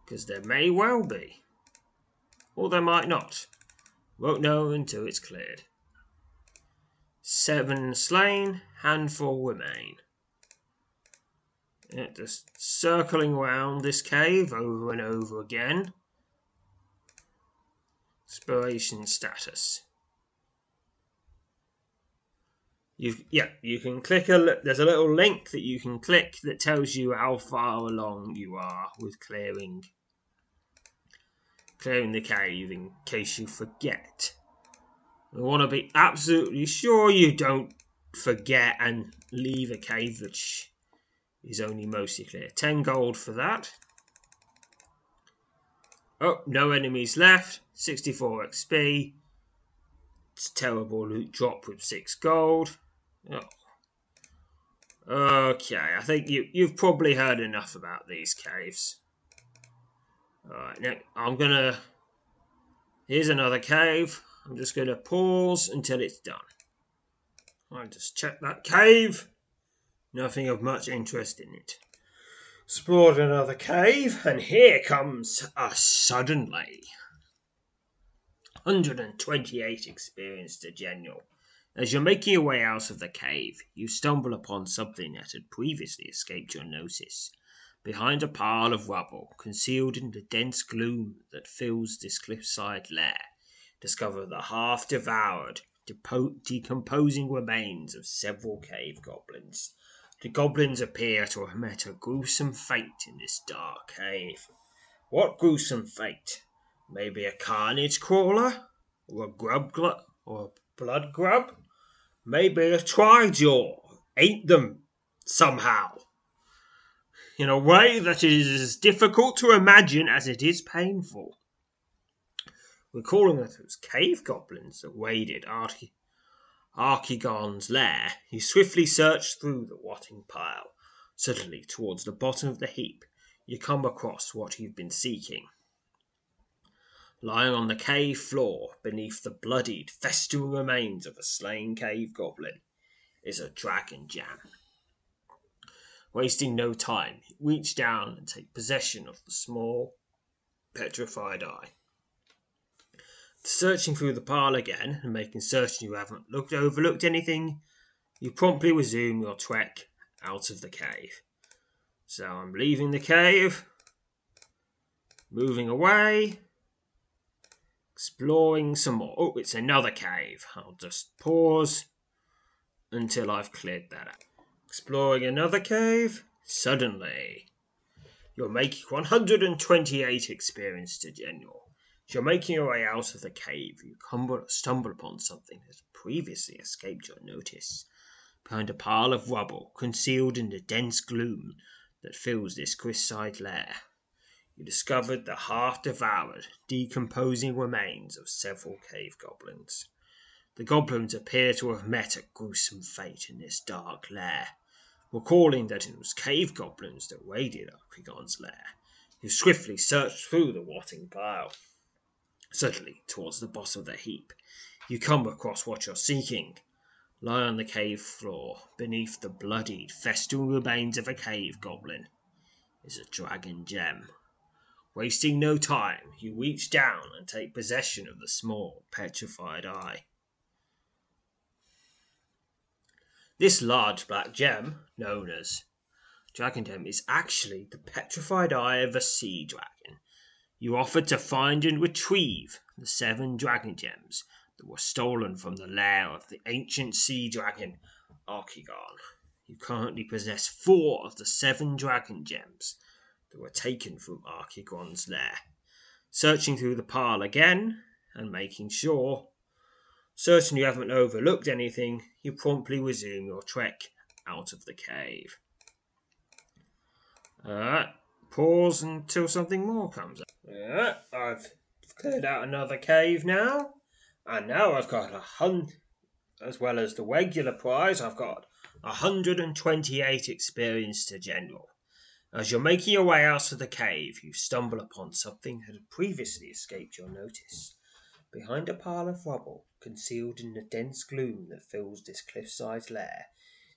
[SPEAKER 2] Because there may well be. Or there might not. Won't know until it's cleared. Seven slain, handful remain. Yeah, just circling around this cave over and over again. Exploration status. You yeah, you can click a there's a little link that you can click that tells you how far along you are with clearing clearing the cave in case you forget. We want to be absolutely sure you don't forget and leave a cave which is only mostly clear. 10 gold for that. Oh, no enemies left. 64 XP. It's terrible loot drop with 6 gold. Oh. Okay, I think you, you've probably heard enough about these caves. Alright, now I'm gonna... Here's another cave. I'm just gonna pause until it's done. I'll just check that cave. Nothing of much interest in it explored another cave, and here comes a suddenly. 128 experience to general. As you're making your way out of the cave, you stumble upon something that had previously escaped your notice. Behind a pile of rubble, concealed in the dense gloom that fills this cliffside lair, discover the half devoured, decomposing remains of several cave goblins the goblins appear to have met a gruesome fate in this dark cave. What gruesome fate? Maybe a carnage crawler? Or a grub glut? Or a blood grub? Maybe a trijaw ate them somehow. In a way that is as difficult to imagine as it is painful. Recalling that it was cave goblins that waded Archie Archigon's lair, he swiftly searched through the rotting pile. Suddenly, towards the bottom of the heap, you come across what you've been seeking. Lying on the cave floor, beneath the bloodied, festering remains of a slain cave goblin, is a dragon gem. Wasting no time, reach down and take possession of the small, petrified eye. Searching through the pile again and making certain you haven't looked overlooked anything, you promptly resume your trek out of the cave. So I'm leaving the cave, moving away, exploring some more. Oh, it's another cave. I'll just pause until I've cleared that out. Exploring another cave, suddenly you're making 128 experience to general. As you're making your way out of the cave, you stumble upon something that previously escaped your notice. Behind a pile of rubble, concealed in the dense gloom that fills this crystalline lair, you discovered the half-devoured, decomposing remains of several cave goblins. The goblins appear to have met a gruesome fate in this dark lair. Recalling that it was cave goblins that raided Archigon's lair, you swiftly searched through the rotting pile. Suddenly, towards the bottom of the heap, you come across what you're seeking. Lie on the cave floor, beneath the bloodied, festering remains of a cave goblin, is a dragon gem. Wasting no time, you reach down and take possession of the small, petrified eye. This large black gem, known as Dragon Gem, is actually the petrified eye of a sea dragon. You offered to find and retrieve the seven dragon gems that were stolen from the lair of the ancient sea dragon Archigon. You currently possess four of the seven dragon gems that were taken from Archigon's lair. Searching through the pile again and making sure, certain you haven't overlooked anything, you promptly resume your trek out of the cave. Alright, pause until something more comes up. Alright, I've cleared out another cave now. And now I've got a hundred, as well as the regular prize, I've got a 128 experience to general. As you're making your way out of the cave, you stumble upon something that had previously escaped your notice. Behind a pile of rubble, concealed in the dense gloom that fills this cliffside lair,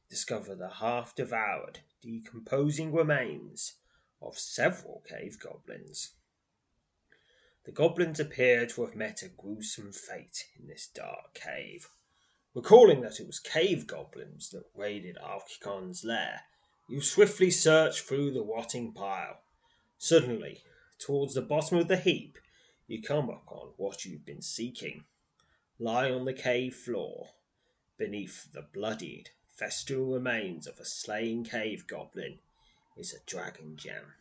[SPEAKER 2] discover the half devoured, decomposing remains of several cave goblins. The goblins appear to have met a gruesome fate in this dark cave. Recalling that it was cave goblins that raided Archigon's lair, you swiftly search through the rotting pile. Suddenly, towards the bottom of the heap, you come upon what you've been seeking. Lying on the cave floor, beneath the bloodied, festooned remains of a slain cave goblin, is a dragon gem.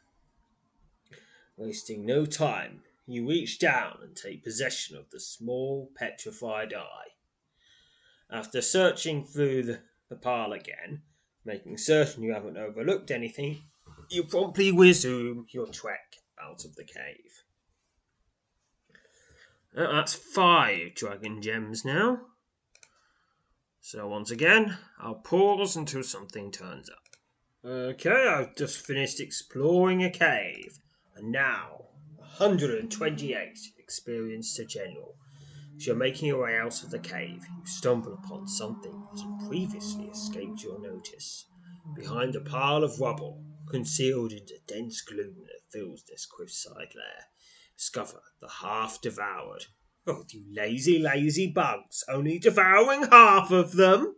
[SPEAKER 2] Wasting no time, you reach down and take possession of the small petrified eye. After searching through the pile again, making certain you haven't overlooked anything, you promptly resume your trek out of the cave. That's five dragon gems now. So once again, I'll pause until something turns up. Okay, I've just finished exploring a cave, and now 128 experience to general. As you're making your way out of the cave, you stumble upon something that had previously escaped your notice. Behind a pile of rubble, concealed in the dense gloom that fills this cliffside lair, discover the half devoured. Oh, you lazy, lazy bugs, only devouring half of them?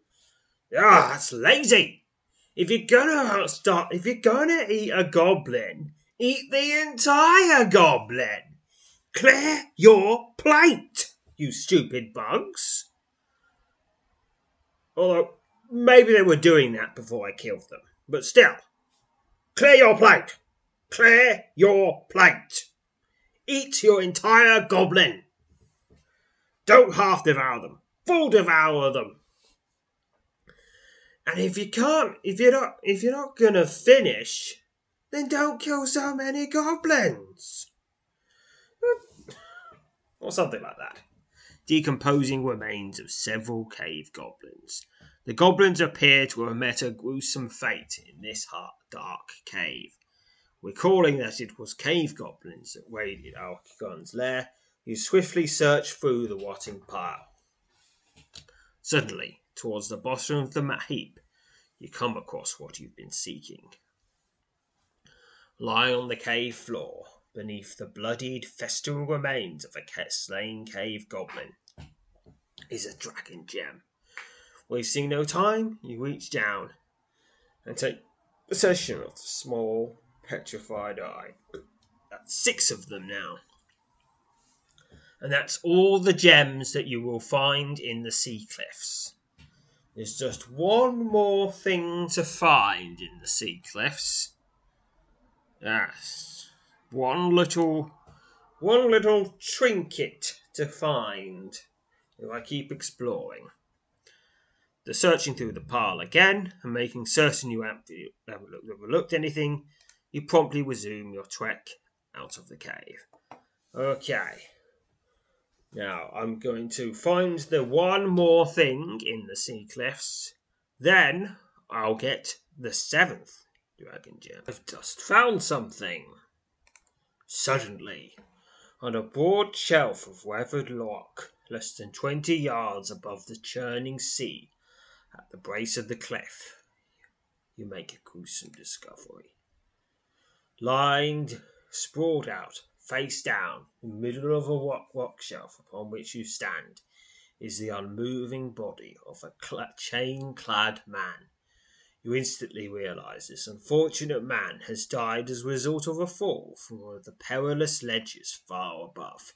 [SPEAKER 2] Ah, that's lazy! If you're gonna start, if you're gonna eat a goblin, eat the entire goblin! Clear your plate, you stupid bugs! Although, maybe they were doing that before I killed them, but still. Clear your plate! Clear your plate! Eat your entire goblin! Don't half devour them. Full devour them. And if you can't, if you're not, if you're not gonna finish, then don't kill so many goblins. *laughs* Or something like that. Decomposing remains of several cave goblins. The goblins appear to have met a gruesome fate in this dark cave. Recalling that it was cave goblins that raided Archigon's lair, you swiftly search through the rotting pile. Suddenly, towards the bottom of the heap, you come across what you've been seeking. Lying on the cave floor, beneath the bloodied, festering remains of a slain cave goblin, is a dragon gem. Wasting no time, you reach down and take possession of the small, petrified eye. That's six of them now. And that's all the gems that you will find in the sea cliffs. There's just one more thing to find in the sea cliffs. Yes. One little one little trinket to find if I keep exploring. After searching through the pile again and making certain you haven't overlooked anything, you promptly resume your trek out of the cave. Okay. Now I'm going to find the one more thing in the sea cliffs. Then I'll get the seventh dragon gem. I've just found something. Suddenly, on a broad shelf of weathered rock, less than twenty yards above the churning sea, at the base of the cliff, you make a gruesome discovery. Lying sprawled out, face down, in the middle of a rock, rock shelf upon which you stand, is the unmoving body of a chain clad man. You instantly realize this unfortunate man has died as a result of a fall from one of the perilous ledges far above.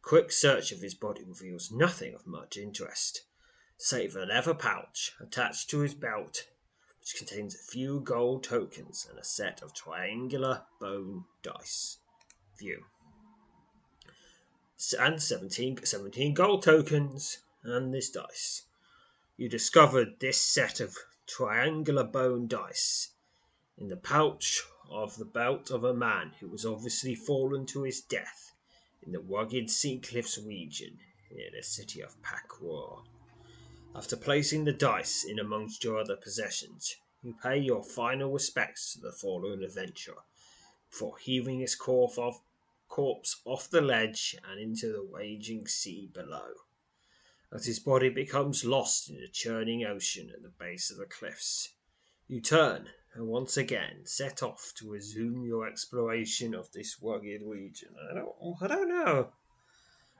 [SPEAKER 2] Quick search of his body reveals nothing of much interest, save a leather pouch attached to his belt, which contains a few gold tokens and a set of triangular bone dice. View. And 17, 17 gold tokens and this dice. You discovered this set of triangular bone dice in the pouch of the belt of a man who was obviously fallen to his death in the rugged Sea Cliffs region near the city of Pakwa. After placing the dice in amongst your other possessions, you pay your final respects to the fallen adventurer before heaving his corpse off the ledge and into the raging sea below as his body becomes lost in the churning ocean at the base of the cliffs. You turn and once again set off to resume your exploration of this rugged region. I don't, I don't know.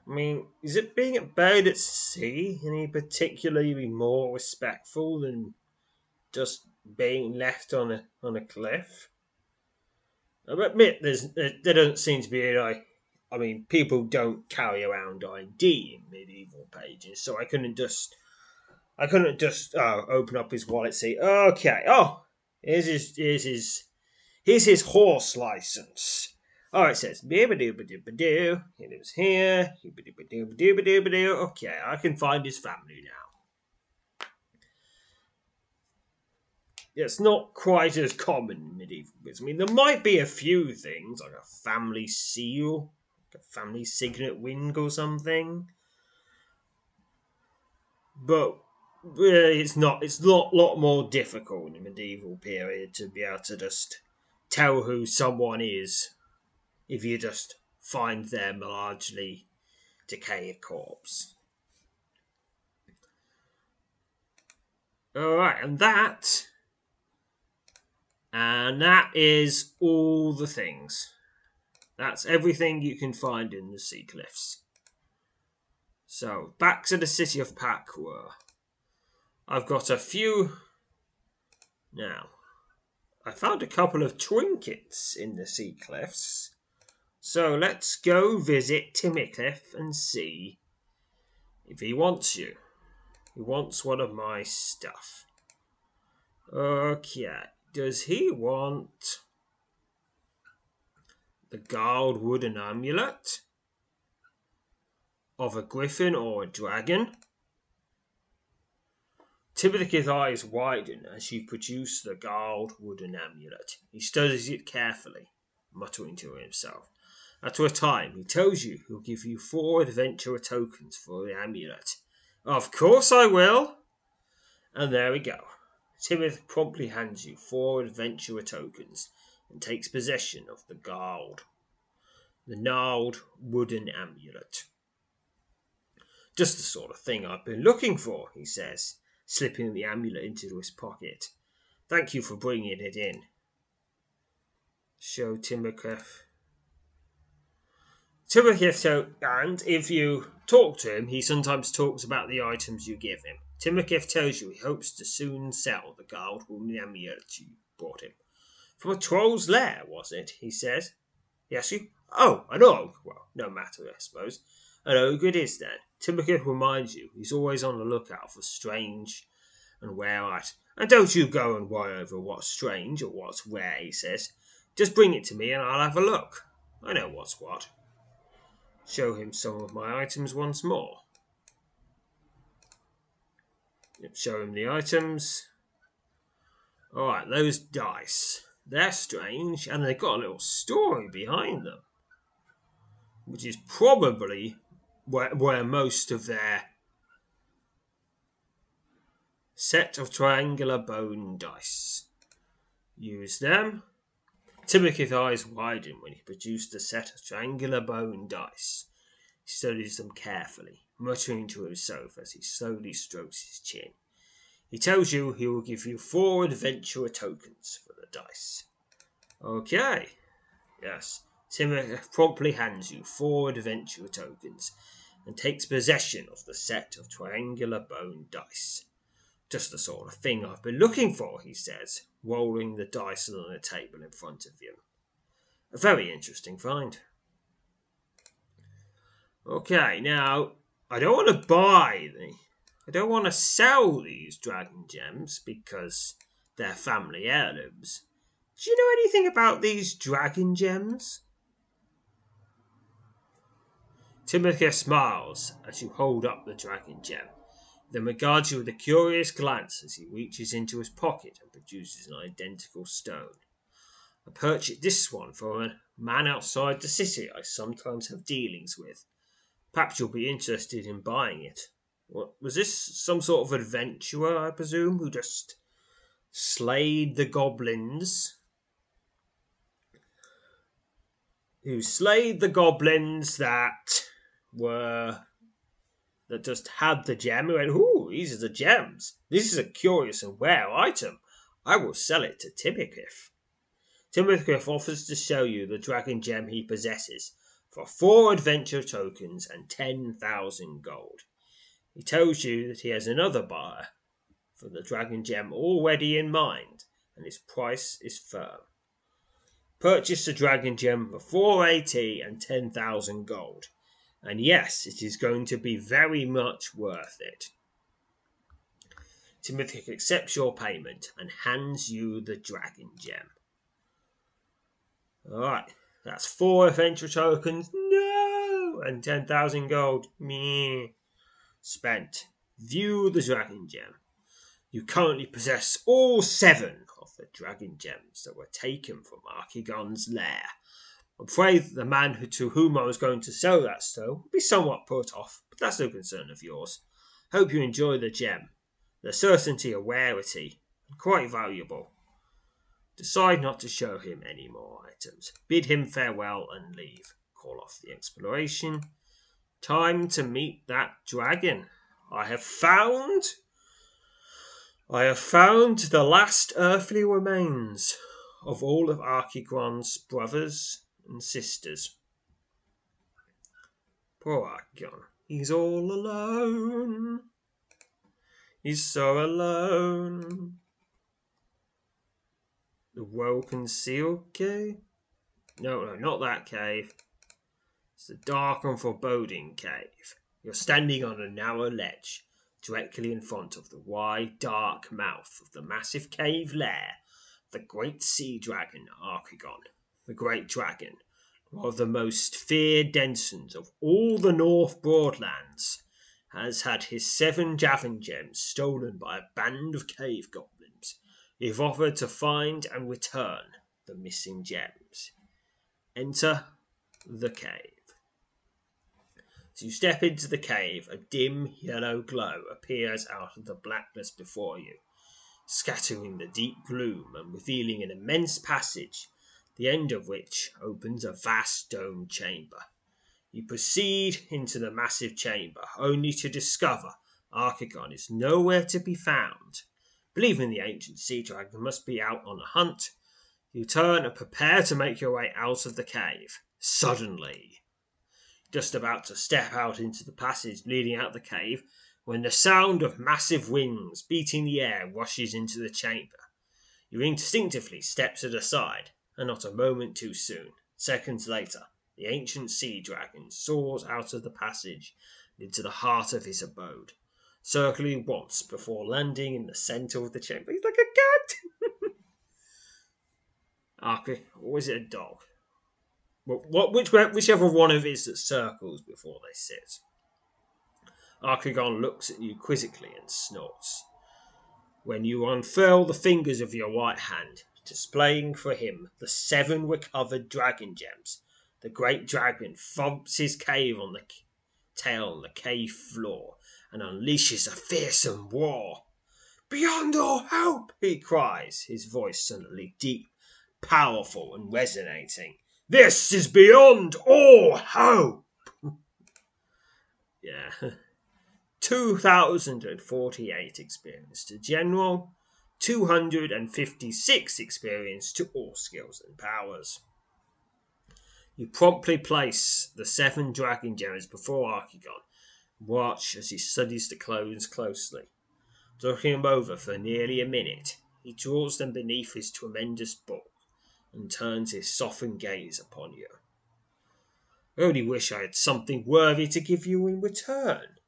[SPEAKER 2] I mean, is it being buried at sea any particularly more respectful than just being left on a on a cliff? I admit there's there, there doesn't seem to be any I mean, people don't carry around ID in medieval pages, so I couldn't just, I couldn't just uh, open up his wallet, say, okay, oh, here's his, here's his, here's his horse license. Oh, it says He lives here. Okay, I can find his family now. It's not quite as common in medieval I mean, there might be a few things like a family seal a family signet ring or something. But it's not. It's a lot, lot more difficult in the medieval period to be able to just tell who someone is if you just find them largely decayed corpse. Alright, and that. And that is all the things. That's everything you can find in the sea cliffs. So, back to the city of Pakwa. I've got a few. Now, I found a couple of trinkets in the sea cliffs. So let's go visit Timicliff and see if he wants you. He wants one of my stuff. Okay, does he want the guard wooden amulet of a griffin or a dragon. Timothy's eyes widen as she produces the guard wooden amulet. He studies it carefully, muttering to himself. After a time, he tells you he'll give you four adventurer tokens for the amulet. Of course I will! And there we go. Timothy promptly hands you four adventurer tokens and takes possession of the gold, the gnarled wooden amulet. Just the sort of thing I've been looking for, he says, slipping the amulet into his pocket. Thank you for bringing it in. Show Timoketh. Timoketh, so, and if you talk to him, he sometimes talks about the items you give him. Timoketh tells you he hopes to soon sell the gold wooden amulet you brought him. From a troll's lair, was it? he says. Yes, you. Oh, an ogre. Well, no matter, I suppose. An ogre oh, it is then. Timothy reminds you he's always on the lookout for strange and rare items. And don't you go and worry over what's strange or what's rare, he says. Just bring it to me and I'll have a look. I know what's what. Show him some of my items once more. Show him the items. Alright, those dice. They're strange, and they've got a little story behind them. Which is probably where, where most of their set of triangular bone dice. Use them. Timothy's eyes widened when he produced a set of triangular bone dice. He studies them carefully, muttering to himself as he slowly strokes his chin. He tells you he will give you four adventurer tokens dice. Okay. Yes. Timothy promptly hands you four adventure tokens and takes possession of the set of triangular bone dice. Just the sort of thing I've been looking for, he says, rolling the dice on the table in front of you. A very interesting find. Okay, now I don't want to buy the, I don't want to sell these dragon gems because they're family heirlooms. Do you know anything about these dragon gems? Timothy smiles as you hold up the dragon gem, then regards you with a curious glance as he reaches into his pocket and produces an identical stone. I purchased this one from a man outside the city I sometimes have dealings with. Perhaps you'll be interested in buying it. What, was this some sort of adventurer, I presume, who just slayed the goblins? Who slayed the goblins that were that just had the gem and went, Ooh, these are the gems. This is a curious and rare item. I will sell it to Timothycliff. Timothycliff offers to show you the dragon gem he possesses for four adventure tokens and 10,000 gold. He tells you that he has another buyer for the dragon gem already in mind, and its price is firm. Purchase the dragon gem for 4 AT and 10,000 gold, and yes, it is going to be very much worth it. Timothy accepts your payment and hands you the dragon gem. Alright, that's four adventure tokens. No! And 10,000 gold. Meh. Spent. View the dragon gem. You currently possess all seven of the dragon gems that were taken from Archigon's lair. I'm afraid that the man to whom I was going to sell that stone will be somewhat put off, but that's no concern of yours. Hope you enjoy the gem. The certainty of rarity, and quite valuable. Decide not to show him any more items. Bid him farewell and leave. Call off the exploration. Time to meet that dragon. I have found. I have found the last earthly remains of all of Archigon's brothers and sisters. Poor Archigon. He's all alone. He's so alone. The well concealed cave? No, no, not that cave. It's the dark and foreboding cave. You're standing on a narrow ledge, directly in front of the wide, dark mouth of the massive cave lair the great sea dragon Archigon. The great dragon, one of the most feared denizens of all the North Broadlands, has had his seven dragon gems stolen by a band of cave goblins You've offered to find and return the missing gems. Enter the cave. As you step into the cave, a dim yellow glow appears out of the blackness before you, scattering the deep gloom and revealing an immense passage, the end of which opens a vast domed chamber. You proceed into the massive chamber, only to discover Archigon is nowhere to be found Believing the ancient sea dragon must be out on a hunt, you turn and prepare to make your way out of the cave. Suddenly, just about to step out into the passage leading out the cave, when the sound of massive wings beating the air rushes into the chamber. You instinctively step to the side, and not a moment too soon. Seconds later, the ancient sea dragon soars out of the passage into the heart of his abode circling once before landing in the center of the chamber. He's like a cat. *laughs* Arky, or is it a dog? What, which, whichever one of it is that circles before they sit. Archigon looks at you quizzically and snorts. when you unfurl the fingers of your right hand, displaying for him the seven recovered dragon gems, the great dragon thumps his cave on the tail on the cave floor and unleashes a fearsome roar. Beyond all hope, he cries, his voice suddenly deep, powerful, and resonating. This is beyond all hope. *laughs* yeah. *laughs* 2048 experience to general, 256 experience to all skills and powers. You promptly place the seven dragon gems before Archigon. Watch as he studies the clones closely. Looking them over for nearly a minute, he draws them beneath his tremendous bulk and turns his softened gaze upon you. I only wish I had something worthy to give you in return,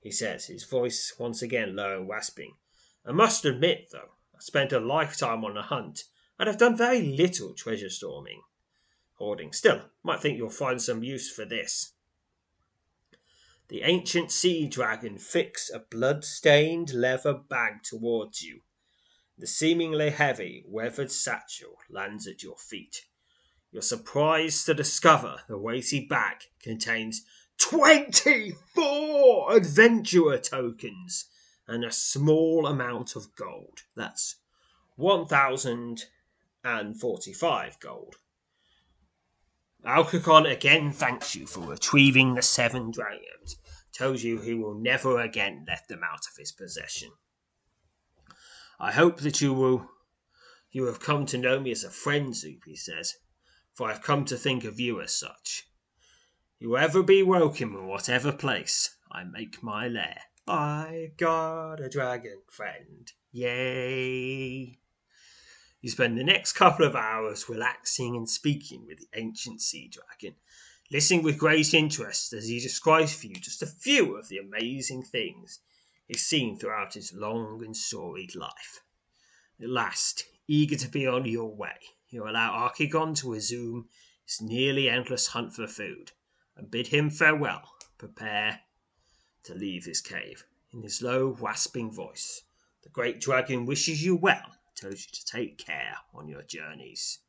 [SPEAKER 2] he says, his voice once again low and rasping. I must admit, though, I spent a lifetime on the hunt and have done very little treasure storming. Hoarding. Still, might think you'll find some use for this. The ancient sea dragon flicks a blood-stained leather bag towards you. The seemingly heavy, weathered satchel lands at your feet. You're surprised to discover the weighty bag contains 24 adventurer tokens and a small amount of gold. That's 1,045 gold. Archigon again thanks you for retrieving the seven dragons. Tells you he will never again let them out of his possession. I hope that you will you have come to know me as a friend, Zoop, he says, for I have come to think of you as such. You ever be welcome in whatever place I make my lair. I got a dragon friend. Yay! You spend the next couple of hours relaxing and speaking with the ancient sea dragon, listening with great interest as he describes for you just a few of the amazing things he's seen throughout his long and storied life. At last, eager to be on your way, you allow Archigon to resume his nearly endless hunt for food and bid him farewell, prepare to leave his cave. In his low, rasping voice, the great dragon wishes you well, tells you to take care on your journeys.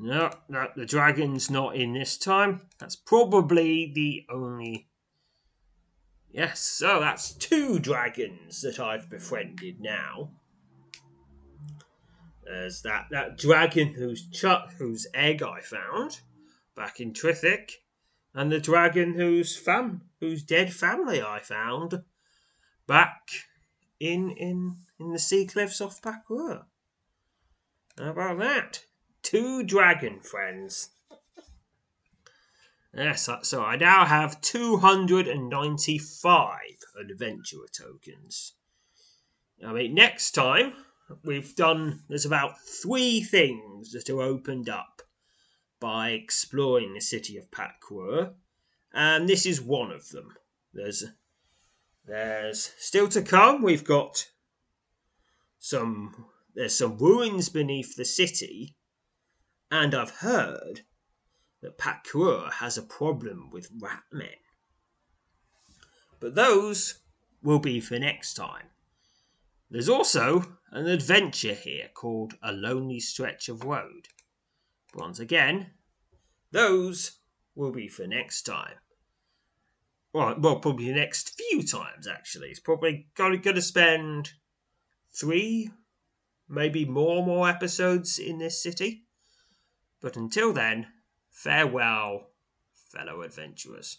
[SPEAKER 2] No, no, the dragon's not in this time. That's probably the only. Yes, so that's two dragons that I've befriended now. There's that, that dragon whose chuck whose egg I found back in Trijaw, and the dragon whose fam whose dead family I found back in in in the sea cliffs off Pakwa. How about that? Two dragon friends. Yes, so I now have 295 adventurer tokens. I mean, next time we've done there's about three things that are opened up by exploring the city of Pakwa, and this is one of them. There's there's still to come. We've got some there's some ruins beneath the city, and I've heard that Pakwa has a problem with rat men. But those will be for next time. There's also an adventure here called A Lonely Stretch of Road. Once again, those will be for next time. Well, well, probably the next few times, actually. It's probably going to spend three, maybe more, more episodes in this city. But until then, farewell, fellow adventurers.